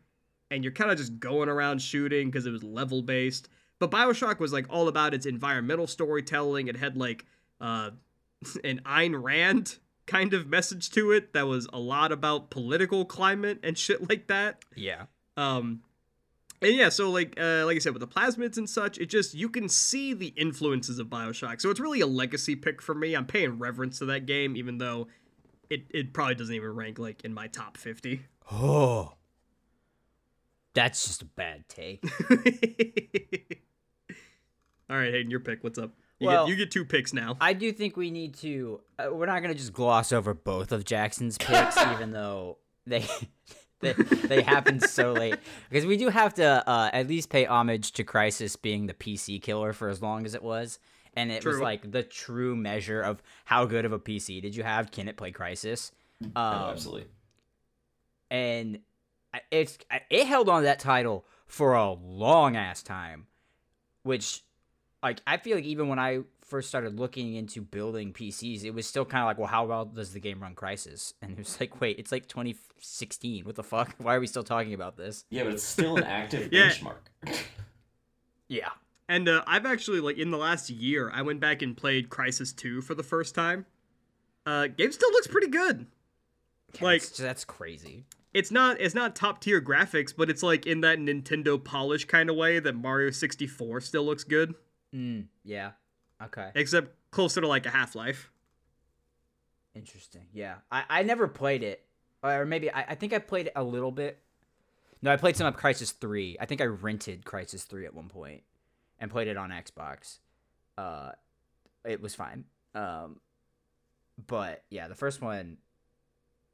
and you're kind of just going around shooting because it was level based. But Bioshock was, like, all about its environmental storytelling. It had, like, uh, an Ayn Rand kind of message to it that was a lot about political climate and shit like that. Yeah. Um, and yeah, so like uh, like I said with the plasmids and such, it just you can see the influences of Bioshock. So it's really a legacy pick for me. I'm paying reverence to that game, even though it it probably doesn't even rank like in my top fifty. Oh. That's just a bad take. All right, Hayden, your pick. What's up? You, Well- get, you get two picks now. I do think we need to. Uh, we're not gonna just gloss over both of Jackson's picks, even though they they they happened so late. Because we do have to uh, at least pay homage to Crysis being the PC killer for as long as it was, and it was like the true measure of how good of a PC did you have. Can it play Crysis? Um, oh, absolutely. and I- it's it held on to that title for a long ass time which like i feel like even when i first started looking into building pcs it was still kind of like well how well does the game run crysis and it was like wait it's like 2016 what the fuck why are we still talking about this Yeah, but it's still an active Yeah. benchmark. yeah And uh, I've actually like in the last year, I went back and played Crysis Two for the first time. Uh, game still looks pretty good. Like- that's, that's crazy it's not it's not top tier graphics, but it's like in that Nintendo polish kind of way that Mario 64 still looks good, mm, yeah okay except closer to like a Half Life. Interesting. Yeah, I, I never played it, or maybe I, I think I played it a little bit. No, I played some of Crysis Three. I think I rented Crysis Three at one point and played it on Xbox. Uh, it was fine. Um, but yeah, the first one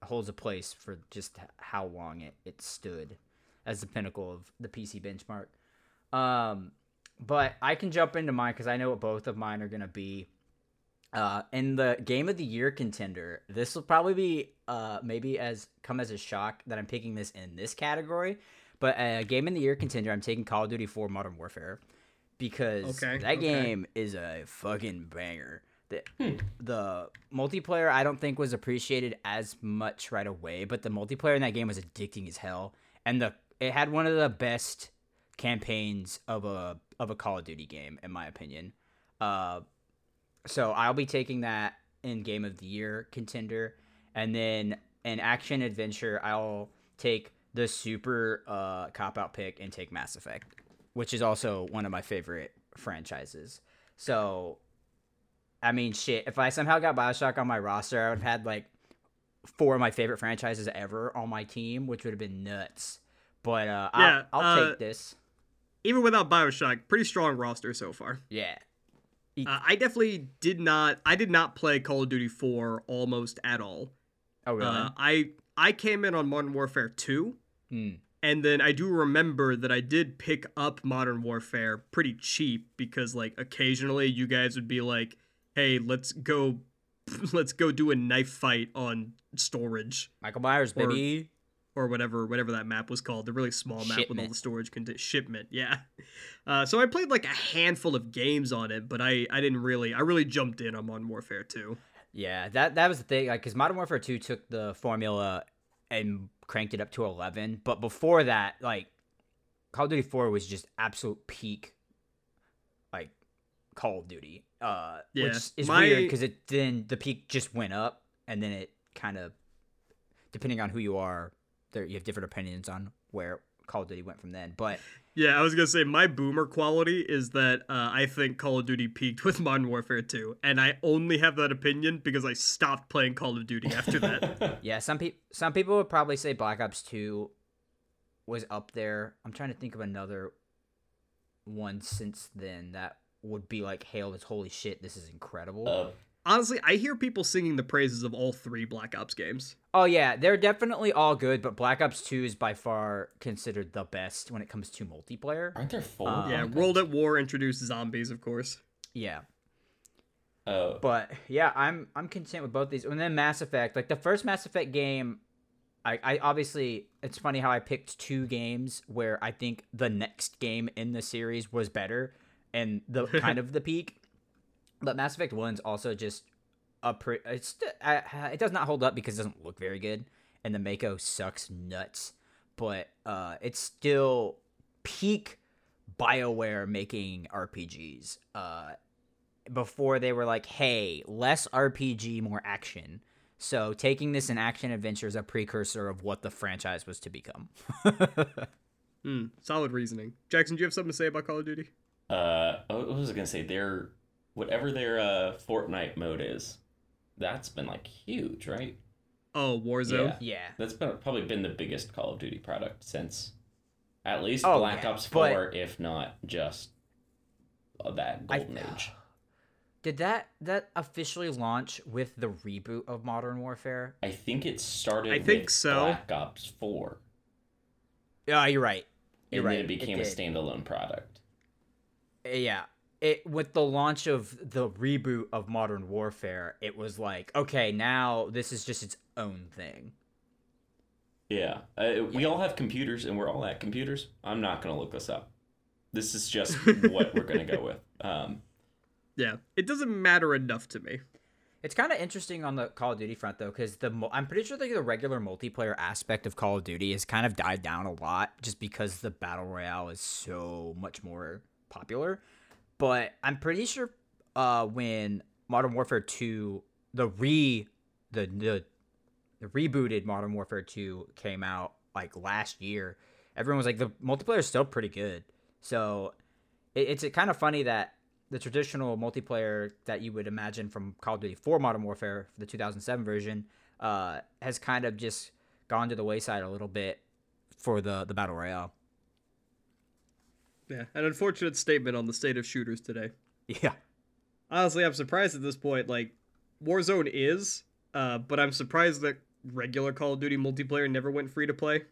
holds a place for just how long it, it stood as the pinnacle of the PC benchmark. Um, but I can jump into mine because I know what both of mine are gonna be. Uh, in the game of the year contender, this will probably be uh maybe as come as a shock that I'm picking this in this category, but uh, game in the year contender, I'm taking Call of Duty 4 Modern Warfare because Okay, that okay. game is a fucking banger. The, Hmm. the multiplayer I don't think was appreciated as much right away, but the multiplayer in that game was addicting as hell, and the it had one of the best campaigns of a of a Call of Duty game in my opinion. Uh, so I'll be taking that in Game of the Year contender, and then in action adventure I'll take the super uh, cop out pick and take Mass Effect, which is also one of my favorite franchises. So, I mean, shit. If I somehow got Bioshock on my roster, I would have had like four of my favorite franchises ever on my team, which would have been nuts. But uh, Yeah, I'll, I'll uh, take this. Even without Bioshock, pretty strong roster so far. Yeah. Uh, I definitely did not. I did not play Call of Duty 4 almost at all. Oh really? Uh, I I came in on Modern Warfare 2, Hmm. and then I do remember that I did pick up Modern Warfare pretty cheap because like occasionally you guys would be like, "Hey, let's go, let's go do a knife fight on storage." Michael Myers, or- baby. or whatever whatever that map was called the really small map with all the storage content shipment yeah uh, so i played like a handful of games on it but i i didn't really i really jumped in on modern warfare 2 Yeah, that that was the thing. Like, because Modern Warfare Two took the formula and cranked it up to eleven, but before that, like, Call of Duty Four was just absolute peak, Call of Duty. Uh, Yeah, which is my- weird because it then the peak just went up, and then it kind of, depending on who you are, there you have different opinions on where Call of Duty went from then. But yeah i was gonna say my boomer quality is that uh, i think call of duty peaked with modern warfare 2 and i only have that opinion because i stopped playing call of duty after that Yeah, some people some people would probably say Black Ops Two was up there. I'm trying to think of another one since then that would be like hail as holy shit, this is incredible. uh, honestly i hear people singing the praises of all three black ops games oh yeah, they're definitely all good, but Black Ops Two is by far considered the best when it comes to multiplayer. aren't there four? Uh, yeah world at war introduced zombies of course Yeah. Oh, But yeah, I'm I'm content with both these. And then Mass Effect, like the first Mass Effect game, I, I obviously it's funny how I picked two games where I think the next game in the series was better and the kind of the peak. But Mass Effect One's also just a pre- it's uh, it does not hold up because it doesn't look very good and the Mako sucks nuts. But uh, it's still peak BioWare making RPGs. Uh, before they were like, hey, less RPG, more action. So taking this in action adventure is a precursor of what the franchise was to become. Hmm, solid reasoning jackson do you have something to say about call of duty uh, oh, what was I gonna say? Their whatever their uh Fortnite mode is, that's been like huge, right? oh warzone Yeah. yeah. That's been probably been the biggest Call of Duty product since at least Oh, Black yeah, Ops but- Four, if not just that I- golden age. Did that that officially launch with the reboot of Modern Warfare? I think it started. I think so. Black Ops Four, Yeah, you're right. You're and right. then it became a standalone product. Yeah. It with the launch of the reboot of Modern Warfare, it was like, okay, now this is just its own thing. Yeah, uh, we all have computers, and we're all at computers. I'm not gonna look this up. This is just what we're gonna go with. Um, Yeah, it doesn't matter enough to me. It's kind of interesting on the Call of Duty front though, because the I'm pretty sure like the regular multiplayer aspect of Call of Duty has kind of died down a lot, just because the battle royale is so much more popular. But I'm pretty sure uh, when Modern Warfare Two, the re the the the rebooted Modern Warfare Two came out like last year, everyone was like the multiplayer is still pretty good. So it, it's kind of funny that the traditional multiplayer that you would imagine from Call of Duty 4 Modern Warfare, for the 2007 version, uh, has kind of just gone to the wayside a little bit for the the battle royale. Yeah, an unfortunate statement on the state of shooters today. Yeah, Honestly, I'm surprised at this point. Like, Warzone is, uh, but I'm surprised that regular Call of Duty multiplayer never went free to play.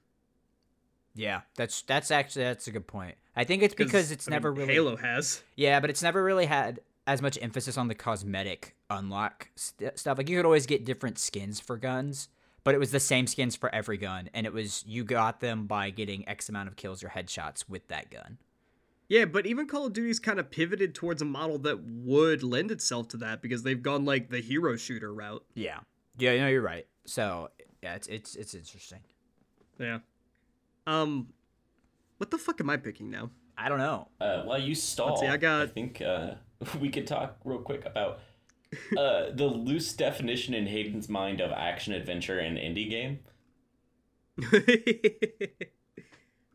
yeah, that's that's actually that's a good point. I think it's because it's I mean, never really Halo has. Yeah, but it's never really had as much emphasis on the cosmetic unlock st- stuff. Like you could always get different skins for guns, but it was the same skins for every gun, and it was you got them by getting X amount of kills or headshots with that gun. Yeah, but even Call of Duty's kind of pivoted towards a model that would lend itself to that because they've gone like the hero shooter route. Yeah. Yeah, no, you're right. So yeah, it's it's it's interesting. Yeah. Um, what the fuck am I picking now? I don't know. Uh, while you stall, see, I got- I think uh, we could talk real quick about uh, the loose definition in Hayden's mind of action adventure and indie game.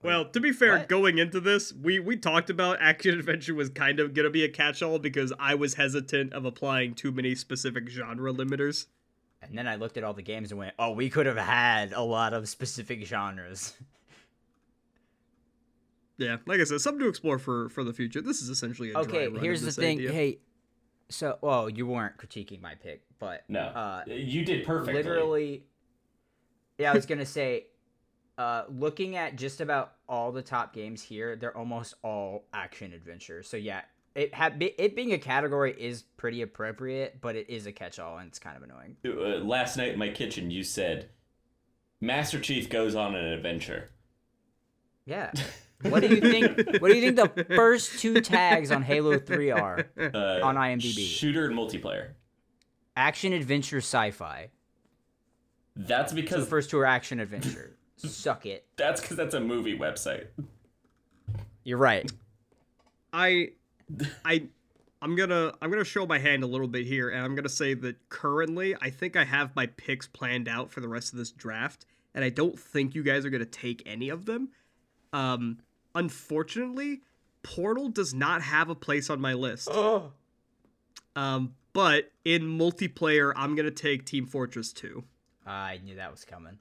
well, to be fair, What? going into this, we we talked about action adventure was kind of gonna be a catch-all because I was hesitant of applying too many specific genre limiters. And then I looked at all the games and went, "Oh, we could have had a lot of specific genres." Yeah, like I said, something to explore for for the future. This is essentially a dry okay, run of here's the thing. idea. Hey, so well, you weren't critiquing my pick, but No, uh, you did perfectly. literally yeah i was gonna say uh looking at just about all the top games here they're almost all action adventure so yeah it ha- it being a category is pretty appropriate but it is a catch-all and it's kind of annoying Uh, last night in my kitchen, you said, "Master Chief goes on an adventure." yeah what do you think what do you think the first two tags on halo 3 are Uh, On IMDb. shooter and multiplayer. action adventure sci-fi That's so the first two are action adventure suck it that's because that's a movie website. you're right I I I'm gonna I'm gonna show my hand a little bit here, and I'm gonna say that currently I think I have my picks planned out for the rest of this draft, and I don't think you guys are gonna take any of them. Um, unfortunately, Portal does not have a place on my list. oh Um, but in multiplayer, I'm gonna take Team Fortress 2. i knew that was coming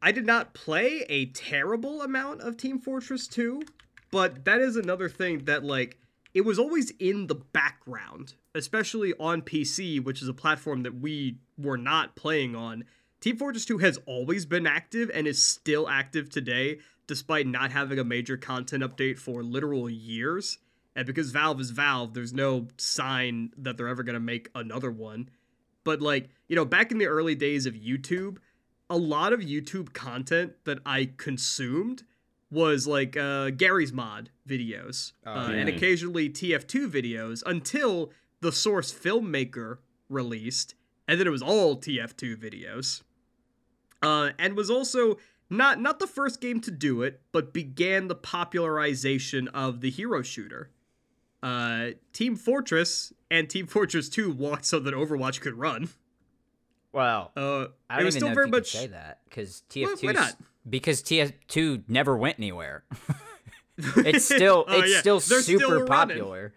I did not play a terrible amount of Team Fortress 2, but that is another thing that like it was always in the background, especially on PC, which is a platform that we were not playing on. Team Fortress 2 has always been active and is still active today despite not having a major content update for literal years. And because Valve is Valve, there's no sign that they're ever going to make another one. But like, you know, back in the early days of YouTube, a lot of YouTube content that I consumed was like uh, Garry's Mod videos Oh, uh, and occasionally TF2 videos until the Source Filmmaker released, and then it was all TF2 videos. Uh, and was also not not the first game to do it, but began the popularization of the hero shooter. Uh, Team Fortress and Team Fortress 2 walked so that Overwatch could run. Well Uh, I don't even still know very if you could much say that because TF2 why not? because TF2 never went anywhere. it's still Oh, it's yeah. still They're super still popular.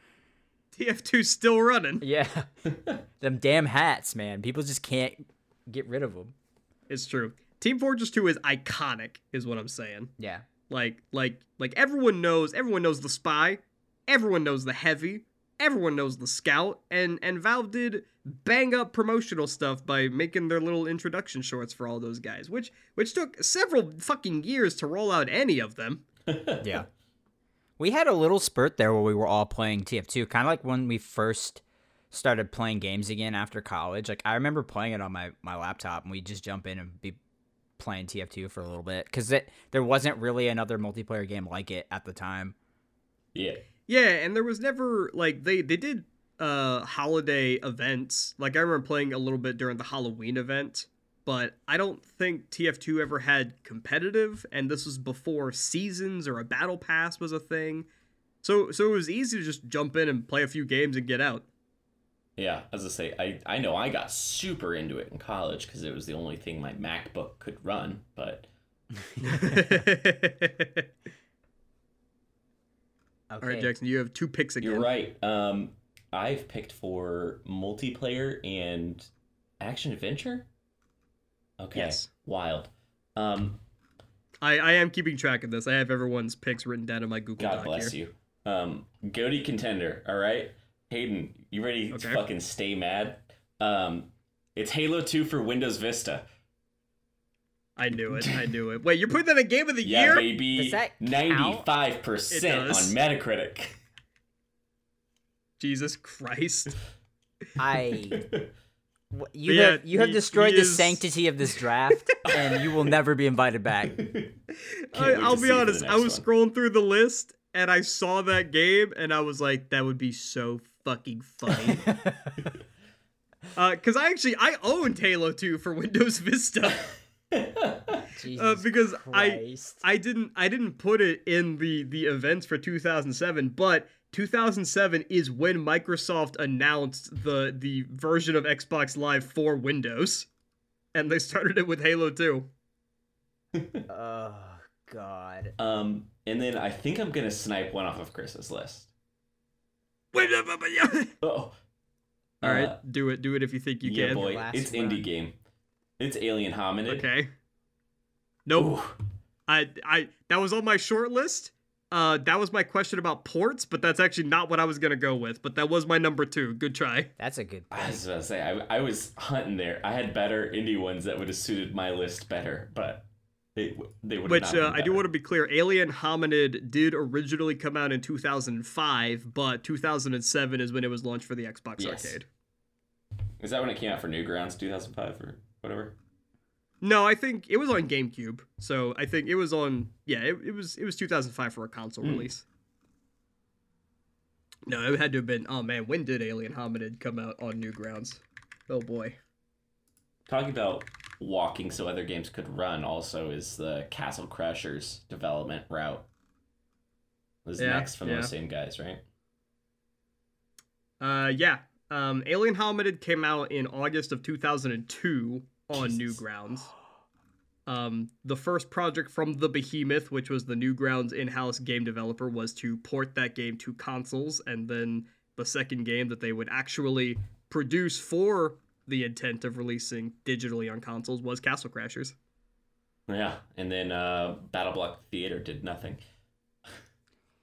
TF2 still running. Yeah, them damn hats, man. People just can't get rid of them. It's true. Team Fortress 2 is iconic, is what I'm saying. Yeah, Like, like, like everyone knows. Everyone knows the spy. Everyone knows the heavy. Everyone knows the scout. And and Valve did bang up promotional stuff by making their little introduction shorts for all those guys, which which took several fucking years to roll out any of them. yeah. We had a little spurt there where we were all playing TF2, kind of like when we first started playing games again after college. Like I remember playing it on my my laptop, and we just jump in and be playing TF2 for a little bit because there wasn't really another multiplayer game like it at the time. Yeah. Yeah, and there was never like they they did uh holiday events. Like I remember playing a little bit during the Halloween event, but I don't think TF2 ever had competitive and this was before seasons or a battle pass was a thing. So so it was easy to just jump in and play a few games and get out. Yeah, as I say, I, I know I got super into it in college because it was the only thing my MacBook could run. But All Okay. right, Jackson, you have two picks again. you're right. Um, I've picked for multiplayer and action adventure. Okay, Yes. wild. Um, I, I am keeping track of this. I have everyone's picks written down in my Google God Doc bless here. you. Um, Goaty contender. All right, Hayden, you ready Okay. to fucking stay mad? Um, it's Halo Two for Windows Vista. I knew it. I knew it. Wait, you're putting that in game of the Yeah, year? baby. Does that count? 95% on. Metacritic. Jesus Christ. I You yeah, have you have destroyed the is- sanctity of this draft, and you will never be invited back. I, I'll be see for the honest. I was one. scrolling through the list and I saw that game and I was like, that would be so fucking funny. uh, cause I actually I owned Halo 2 for Windows Vista. Jesus because I- Christ. I didn't I didn't put it in the the events for 2007, but 2007 is when Microsoft announced the the version of Xbox Live for Windows, and they started it with Halo 2. oh God. Um, and then I think I'm gonna snipe one off of Chris's list. All Oh, right, Uh, do it, do it if you think you yeah, can. boy, it's run. indie game. It's Alien Hominid. Okay. Nope. Ooh. I I that was on my short list. Uh, that was my question about ports, but that's actually not what I was gonna go with. But that was my number two. Good try. That's a good I was about to say, I, I was hunting there. I had better indie ones that would have suited my list better, but they they would. Not Which uh, I do want to be clear. Alien Hominid did originally come out in 2005, but 2007 is when it was launched for the Xbox Yes. Arcade. Is that when it came out for Newgrounds, 2005 or whatever? No, I think it was on GameCube. So I think it was on. Yeah, it, it was it was 2005 for a console Hmm. release. No, it had to have been. Oh man, when did Alien Hominid come out on Newgrounds? Oh boy. Talking about walking so other games could run also is the Castle Crashers development route. Was Yeah, next from yeah. those same guys, right? Uh, yeah. Um, Alien Hominid came out in August of 2002 on Jesus. Newgrounds. Um, the first project from the Behemoth, which was the Newgrounds in-house game developer, was to port that game to consoles, and then the second game that they would actually produce for the intent of releasing digitally on consoles was Castle Crashers. Yeah, and then uh, BattleBlock Theater did nothing.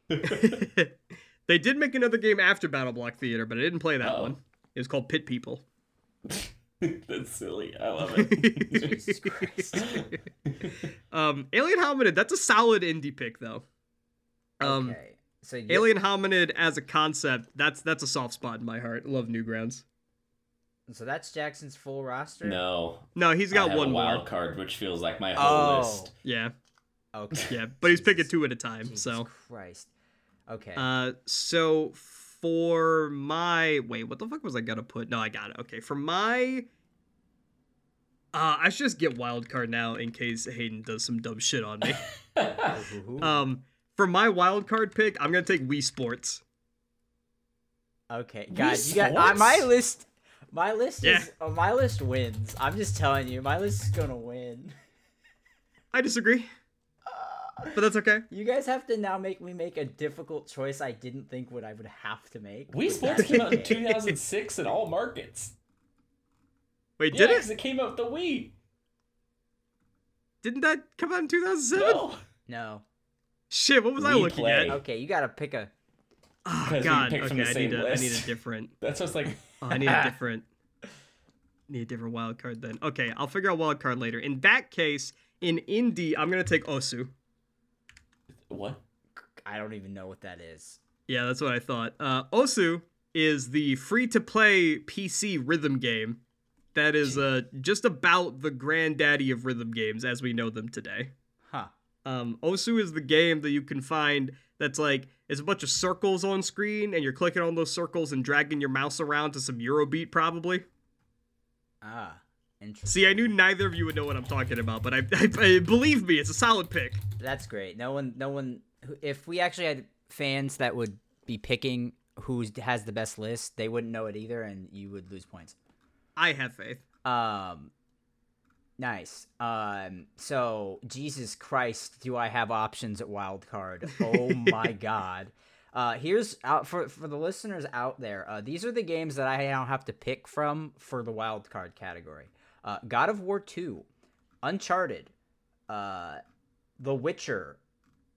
they did make another game after BattleBlock Theater, but I didn't play that Uh-oh. one. It was called Pit People. That's silly. I love it. Jesus Christ. um, Alien Hominid, that's a solid indie pick though. Um, okay. So you, Alien Hominid as a concept, that's that's a soft spot in my heart. Love Newgrounds. So that's Jackson's full roster. no, No, he's got have one a wild more. card, which feels like my whole Oh. list. Yeah, Okay. yeah, but he's picking two at a time. Jesus So, Christ. Okay. uh, so for my wait, what the fuck was I gonna put? No, I got it. Okay, for my. Uh, I should just get wild card now in case Hayden does some dumb shit on me. Um, for my wild card pick, I'm gonna take Wii Sports. Okay, guys, you got uh, my list. My list Yeah. is uh, my list wins. I'm just telling you, my list is gonna win. I disagree, but that's okay. You guys have to now make me make a difficult choice I didn't think what I would have to make. Wii but Sports came out in 2006 in all markets. Wait, Yeah, did 'cause it? it came out the Wii. Didn't that come out in 2007? No. No. Shit, what was I looking Replay. at? Okay, you gotta pick a. Oh Because we god. Okay, from the I need a, I need a different. That's just like. Oh, I need a different. Need a different wild card then. Okay, I'll figure out wild card later. In that case, in indie, I'm gonna take Osu. What? I don't even know what that is. Yeah, that's what I thought. Uh, Osu is the free-to-play PC rhythm game that is uh just about the granddaddy of rhythm games as we know them today. Huh. Um, Osu is the game that you can find that's like it's a bunch of circles on screen, and you're clicking on those circles and dragging your mouse around to some Eurobeat, probably. Ah. See, I knew neither of you would know what I'm talking about, but I, I, I believe me, it's a solid pick. That's great. No one, no one. If we actually had fans that would be picking who has the best list, they wouldn't know it either, and you would lose points. I have faith. Um, nice. Um, so Jesus Christ, do I have options at wild card? Oh my God. Uh, here's out for for the listeners out there. Uh, these are the games that I now have to pick from for the wild card category. Uh, God of War Two, Uncharted, uh, The Witcher,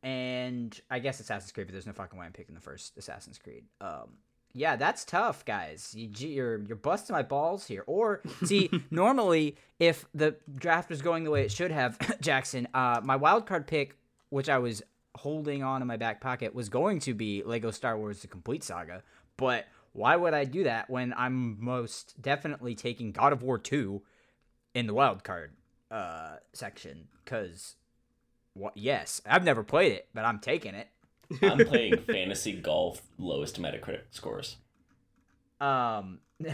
and I guess Assassin's Creed. But there's no fucking way I'm picking the first Assassin's Creed. Um, yeah, that's tough, guys. You, you're, you're busting my balls here. Or see, normally if the draft was going the way it should have, Jackson, uh, my wild card pick, which I was holding on in my back pocket, was going to be Lego Star Wars: The Complete Saga. But why would I do that when I'm most definitely taking God of War 2 in the wild card uh, section? Because, what? Yes, I've never played it, but I'm taking it. I'm playing fantasy golf lowest Metacritic scores. Um,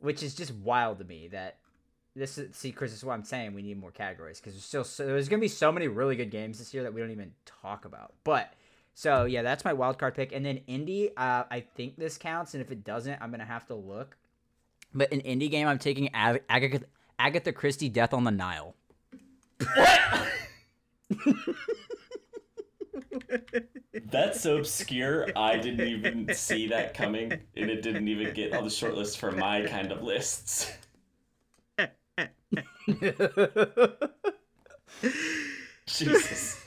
which is just wild to me that this is see, Chris. This is what I'm saying. We need more categories because there's still so, there's gonna be so many really good games this year that we don't even talk about. But so yeah, that's my wild card pick. And then indie, uh, I think this counts, and if it doesn't, I'm gonna have to look. But an indie game, I'm taking Ag- Agatha, Agatha Christie, Death on the Nile. What? That's so obscure. I didn't even see that coming, and it didn't even get on the shortlist for my kind of lists. Jesus.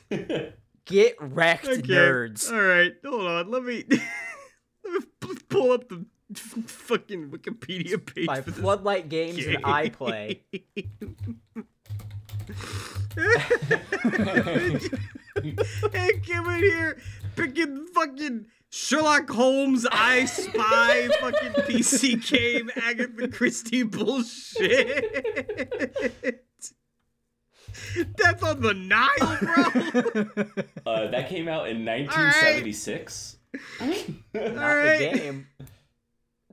Get wrecked, Okay. nerds. All right, hold on. Let me let me pull up the fucking Wikipedia page By for this Floodlight Games that I play. hey, come in here, picking fucking Sherlock Holmes, I Spy, fucking PC game, Agatha Christie bullshit. Death on the Nile, bro. Uh, that came out in 1976. Not Alright. the game.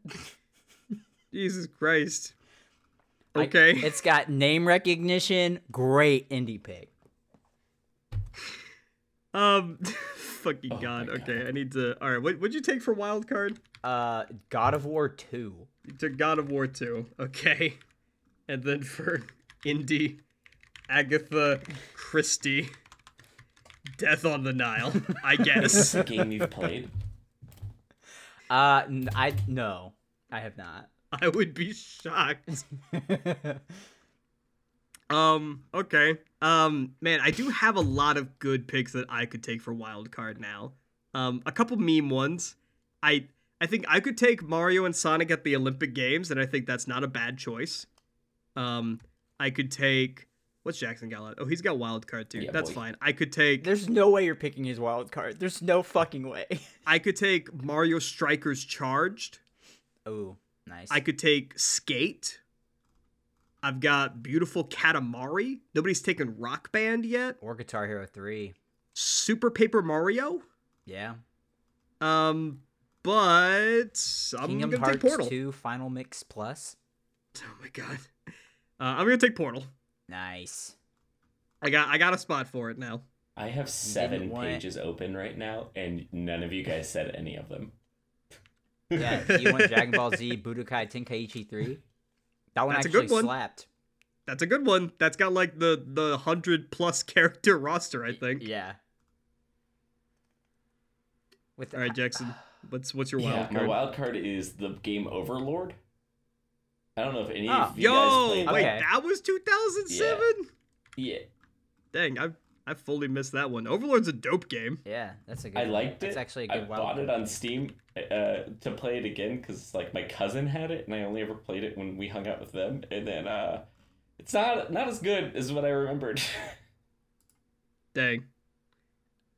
Jesus Christ. I- Okay. it's got name recognition. Great indie pick. Um, fucking Oh my god. God. Okay, I need to. All right, what what'd you take for wild card? Uh, God of War 2. You took God of War two. Okay, and then for indie, Agatha Christie, Death on the Nile. I Is this guess. a game you've played? Uh, I no, I have not. I would be shocked. Um. Okay. Um. Man, I do have a lot of good picks that I could take for wild card now. Um. A couple meme ones. I I think I could take Mario and Sonic at the Olympic Games, and I think that's not a bad choice. Um. I could take what's Jackson got? Oh, he's got wild card too. Yeah, that's boy. fine. I could take There's no way you're picking his wild card. There's no fucking way. I could take Mario Strikers Charged. Oh, nice. I could take Skate. I've got beautiful Katamari. Nobody's taken Rock Band yet. or Guitar Hero 3. Super Paper Mario. Yeah. Um, but I'm Kingdom gonna Hearts take Portal. 2 Final Mix Plus. Oh my god. Uh, I'm gonna take Portal. Nice. I got I got a spot for it now. I have seven pages open right now, and none of you guys said any of them. Yeah, do you want Dragon Ball Z Budokai Tenkaichi 3? That one That's a actually good one. slapped. That's a good one. That's got like the the hundred plus character roster. I think. Yeah. With All right, Jackson. What's what's your wild yeah, my card? wild card is the game Overlord. I don't know if any Oh. of you guys Yo, played wait, Okay. that was 2007. Yeah, Dang, I I fully missed that one. Overlord's a dope game. Yeah, that's a good I one. liked That's it. actually a I good wild bought it on pick. Steam uh, to play it again because like my cousin had it, and I only ever played it when we hung out with them. And then uh, it's not not as good as what I remembered. Dang.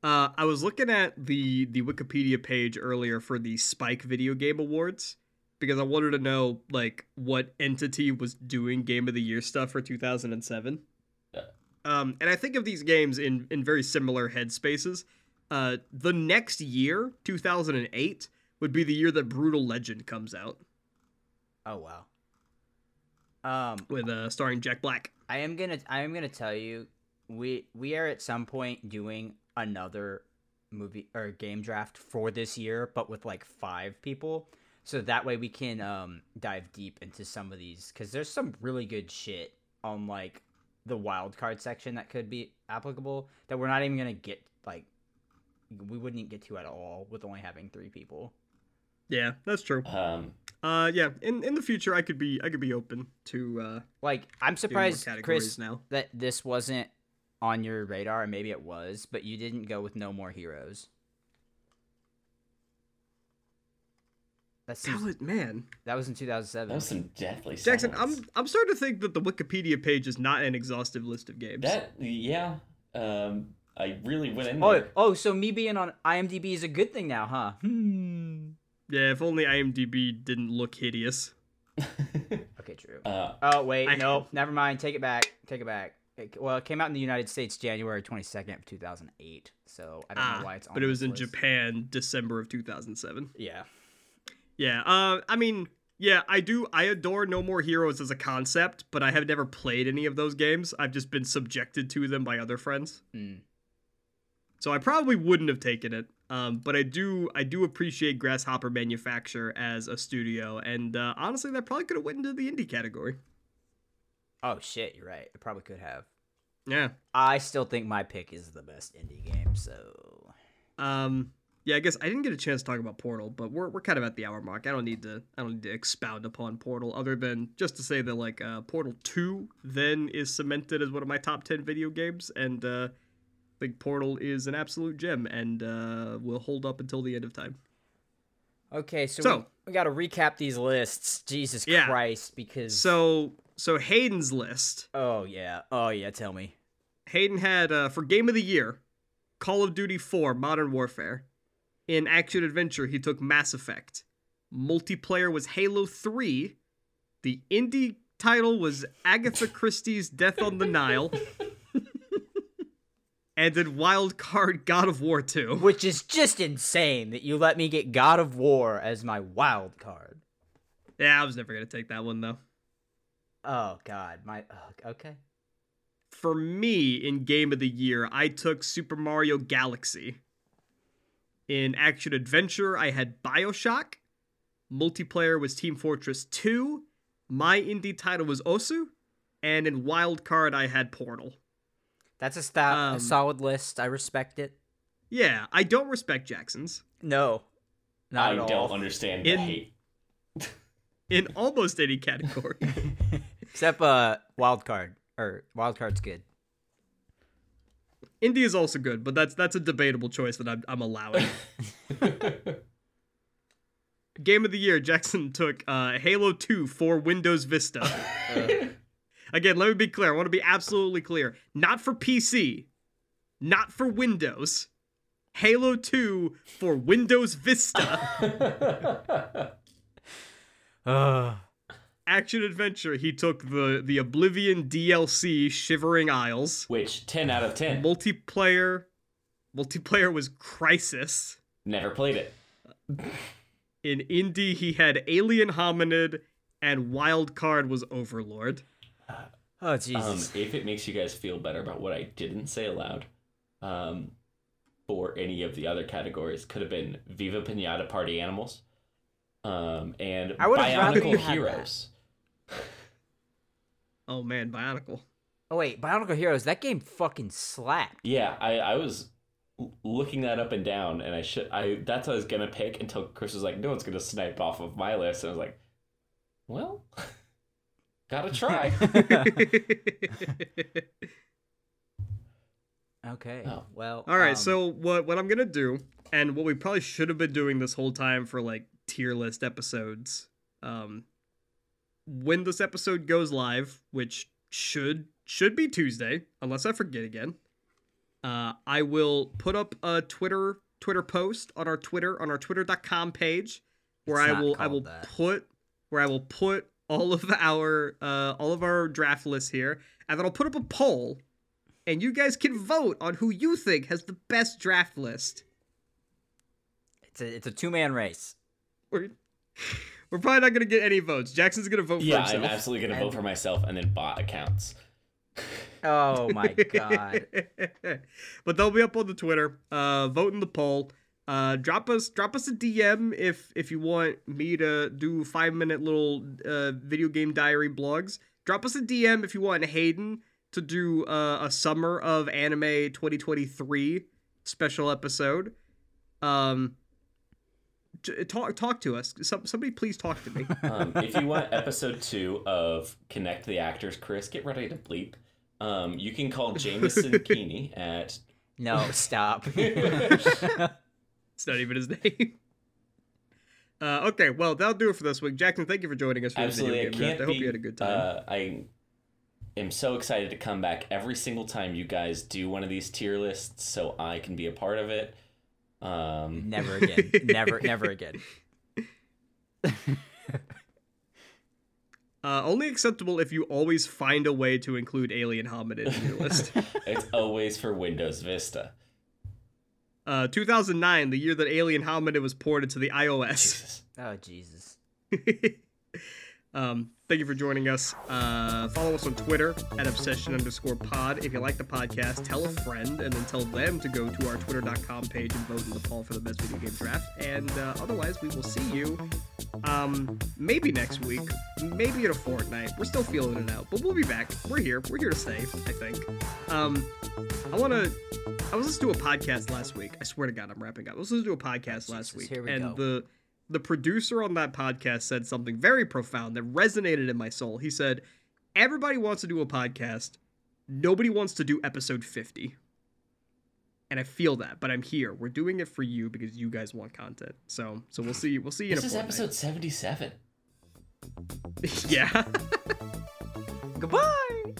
Uh, I was looking at the the Wikipedia page earlier for the Spike Video Game Awards because I wanted to know like what entity was doing Game of the Year stuff for 2007. Um, and I think of these games in in very similar headspaces. Uh, the next year, 2008, would be the year that Brutal Legend comes out Oh wow. Um, with uh, starring Jack Black. I am gonna I am gonna tell you, we we are at some point doing another movie or game draft for this year, but with like five people. So that way we can um dive deep into some of these because there's some really good shit on like the wild card section that could be applicable that we're not even gonna get like we wouldn't get to at all with only having three people. Yeah, that's true. um, Uh, yeah, in in the future, I could be I could be open to uh Like I'm surprised, Chris, now. that this wasn't on your radar. and Maybe it was, but you didn't go with No More Heroes. That That seems was man. that was in 2007. that was some deathly stuff. Jackson, silence. I'm I'm starting to think that the Wikipedia page is not an exhaustive list of games. That yeah. Um, I really went in oh, there. oh, so me being on IMDb is a good thing now, huh? Hmm. Yeah, if only IMDb didn't look hideous. Okay, true. Uh, Oh wait, I- nope. Never mind. Take it back. Take it back. It, well, it came out in the United States January twenty second of two thousand eight. So I don't Ah, know why it's on. but it was in list. Japan, December of 2007. Yeah. Yeah. Uh, I mean, yeah, I do. I adore No More Heroes as a concept, but I have never played any of those games. I've just been subjected to them by other friends. Mm. So I probably wouldn't have taken it. Um, but I do, I do appreciate Grasshopper Manufacture as a studio, and uh, honestly, that probably could have went into the indie category. Oh shit, you're right. It probably could have. Yeah. I still think my pick is the best indie game. So Um. Yeah, I guess I didn't get a chance to talk about Portal, but we're we're kind of at the hour mark. I don't need to I don't need to expound upon Portal other than just to say that like uh, Portal Two then is cemented as one of my top ten video games, and uh, I think Portal is an absolute gem and uh, will hold up until the end of time. okay, so, So- we, we got to recap these lists. Jesus Yeah. Christ, because So so Hayden's list. oh yeah, oh yeah. Tell me. Hayden had uh, for Game of the Year, Call of Duty 4 Modern Warfare. In action adventure, he took Mass Effect. Multiplayer was Halo 3. The indie title was Agatha Christie's Death on the Nile. and in wild card God of War 2. Which is just insane that you let me get God of War as my wild card. Yeah, I was never going to take that one though. Oh God, my okay. For me, in Game of the Year, I took Super Mario Galaxy. In action adventure, I had Bioshock. Multiplayer was Team Fortress 2. My indie title was Osu. And in wild card, I had Portal. That's a, sta- Um, a solid list. I respect it. Yeah, I don't respect Jackson's. No, not I at don't all. understand the In- hate. In almost any category. Except uh, wild card or wild card's good. Indie is also good, but that's that's a debatable choice that I'm, I'm allowing. Game of the year, Jackson took uh, Halo 2 for Windows Vista. Again, let me be clear. I want to be absolutely clear. Not for PC, not for Windows. Halo 2 for Windows Vista. Uh, Action adventure, he took the the Oblivion DLC Shivering Isles. Which ten out of ten. Multiplayer multiplayer was Crysis. Never played it. In indie, he had Alien Hominid and wild card was Overlord. oh Um, Jesus. if it makes you guys feel better about what I didn't say aloud, um, for any of the other categories, could have been Viva Pinata Party Animals, um, and I would've rather Bionicle you had Heroes. Oh man, Bionicle. oh wait, Bionicle Heroes. That game fucking slapped. Yeah, I, I was looking that up and down, and I should I that's what I was gonna pick until Chris was like, "No one's gonna snipe off of my list," and I was like, "Well, gotta try." Okay. Oh. Well. All right, um, so what what I'm gonna do, and what we probably should have been doing this whole time for like tier list episodes, um, when this episode goes live, which should should be Tuesday, unless I forget again. Uh, I will put up a Twitter Twitter post on our Twitter on our Twitter.com page where It's I will I will that. put where I will put all of our uh all of our draft lists here, and then I'll put up a poll and you guys can vote on who you think has the best draft list. it's a it's a two man race. We're, we're probably not gonna get any votes. Jackson's gonna vote yeah, for I'm absolutely gonna vote for myself and then bot accounts. Oh my god. but they'll be up on the Twitter. Uh, vote in the poll. Uh, drop us drop us a DM if if you want me to do five minute little uh, video game diary blogs. Drop us a DM if you want Hayden to do uh, a summer of anime 2023 special episode. Um, t- talk talk to us. Some, somebody please talk to me. Um, if you want episode two of Connect the Actors, Chris, get ready to bleep. Um, you can call Jameson Keeney at No, stop. It's not even his name. Uh, okay, well that'll do it for this week. Jackson, thank you for joining us for absolutely. I video game can't draft. I hope you had a good time. Uh, I am so excited to come back every single time you guys do one of these tier lists, so I can be a part of it. Um, never again. Never never again. Uh, only acceptable if you always find a way to include Alien Hominid in your list. it's always for Windows Vista. Uh, 2009, the year that Alien Hominid was ported to the iOS. Jesus. Oh Jesus. um, thank you for joining us. Uh, follow us on Twitter at obsession underscore pod. If you like the podcast, tell a friend and then tell them to go to our twitter.com page and vote in the poll for the best video game draft. And uh, otherwise, we will see you um, maybe next week, maybe in a fortnight. We're still feeling it out, but we'll be back. We're here. We're here to stay, I think. Um, I want to. I was listening to a podcast last week. I swear to God, I'm wrapping up. I was listening to a podcast last week, here we and go. the the producer on that podcast said something very profound that resonated in my soul. He said, "Everybody wants to do a podcast. Nobody wants to do episode 50." And I feel that, but I'm here. We're doing it for you because you guys want content. So, so we'll see. We'll see you in This is fortnight. episode 77. yeah. Goodbye.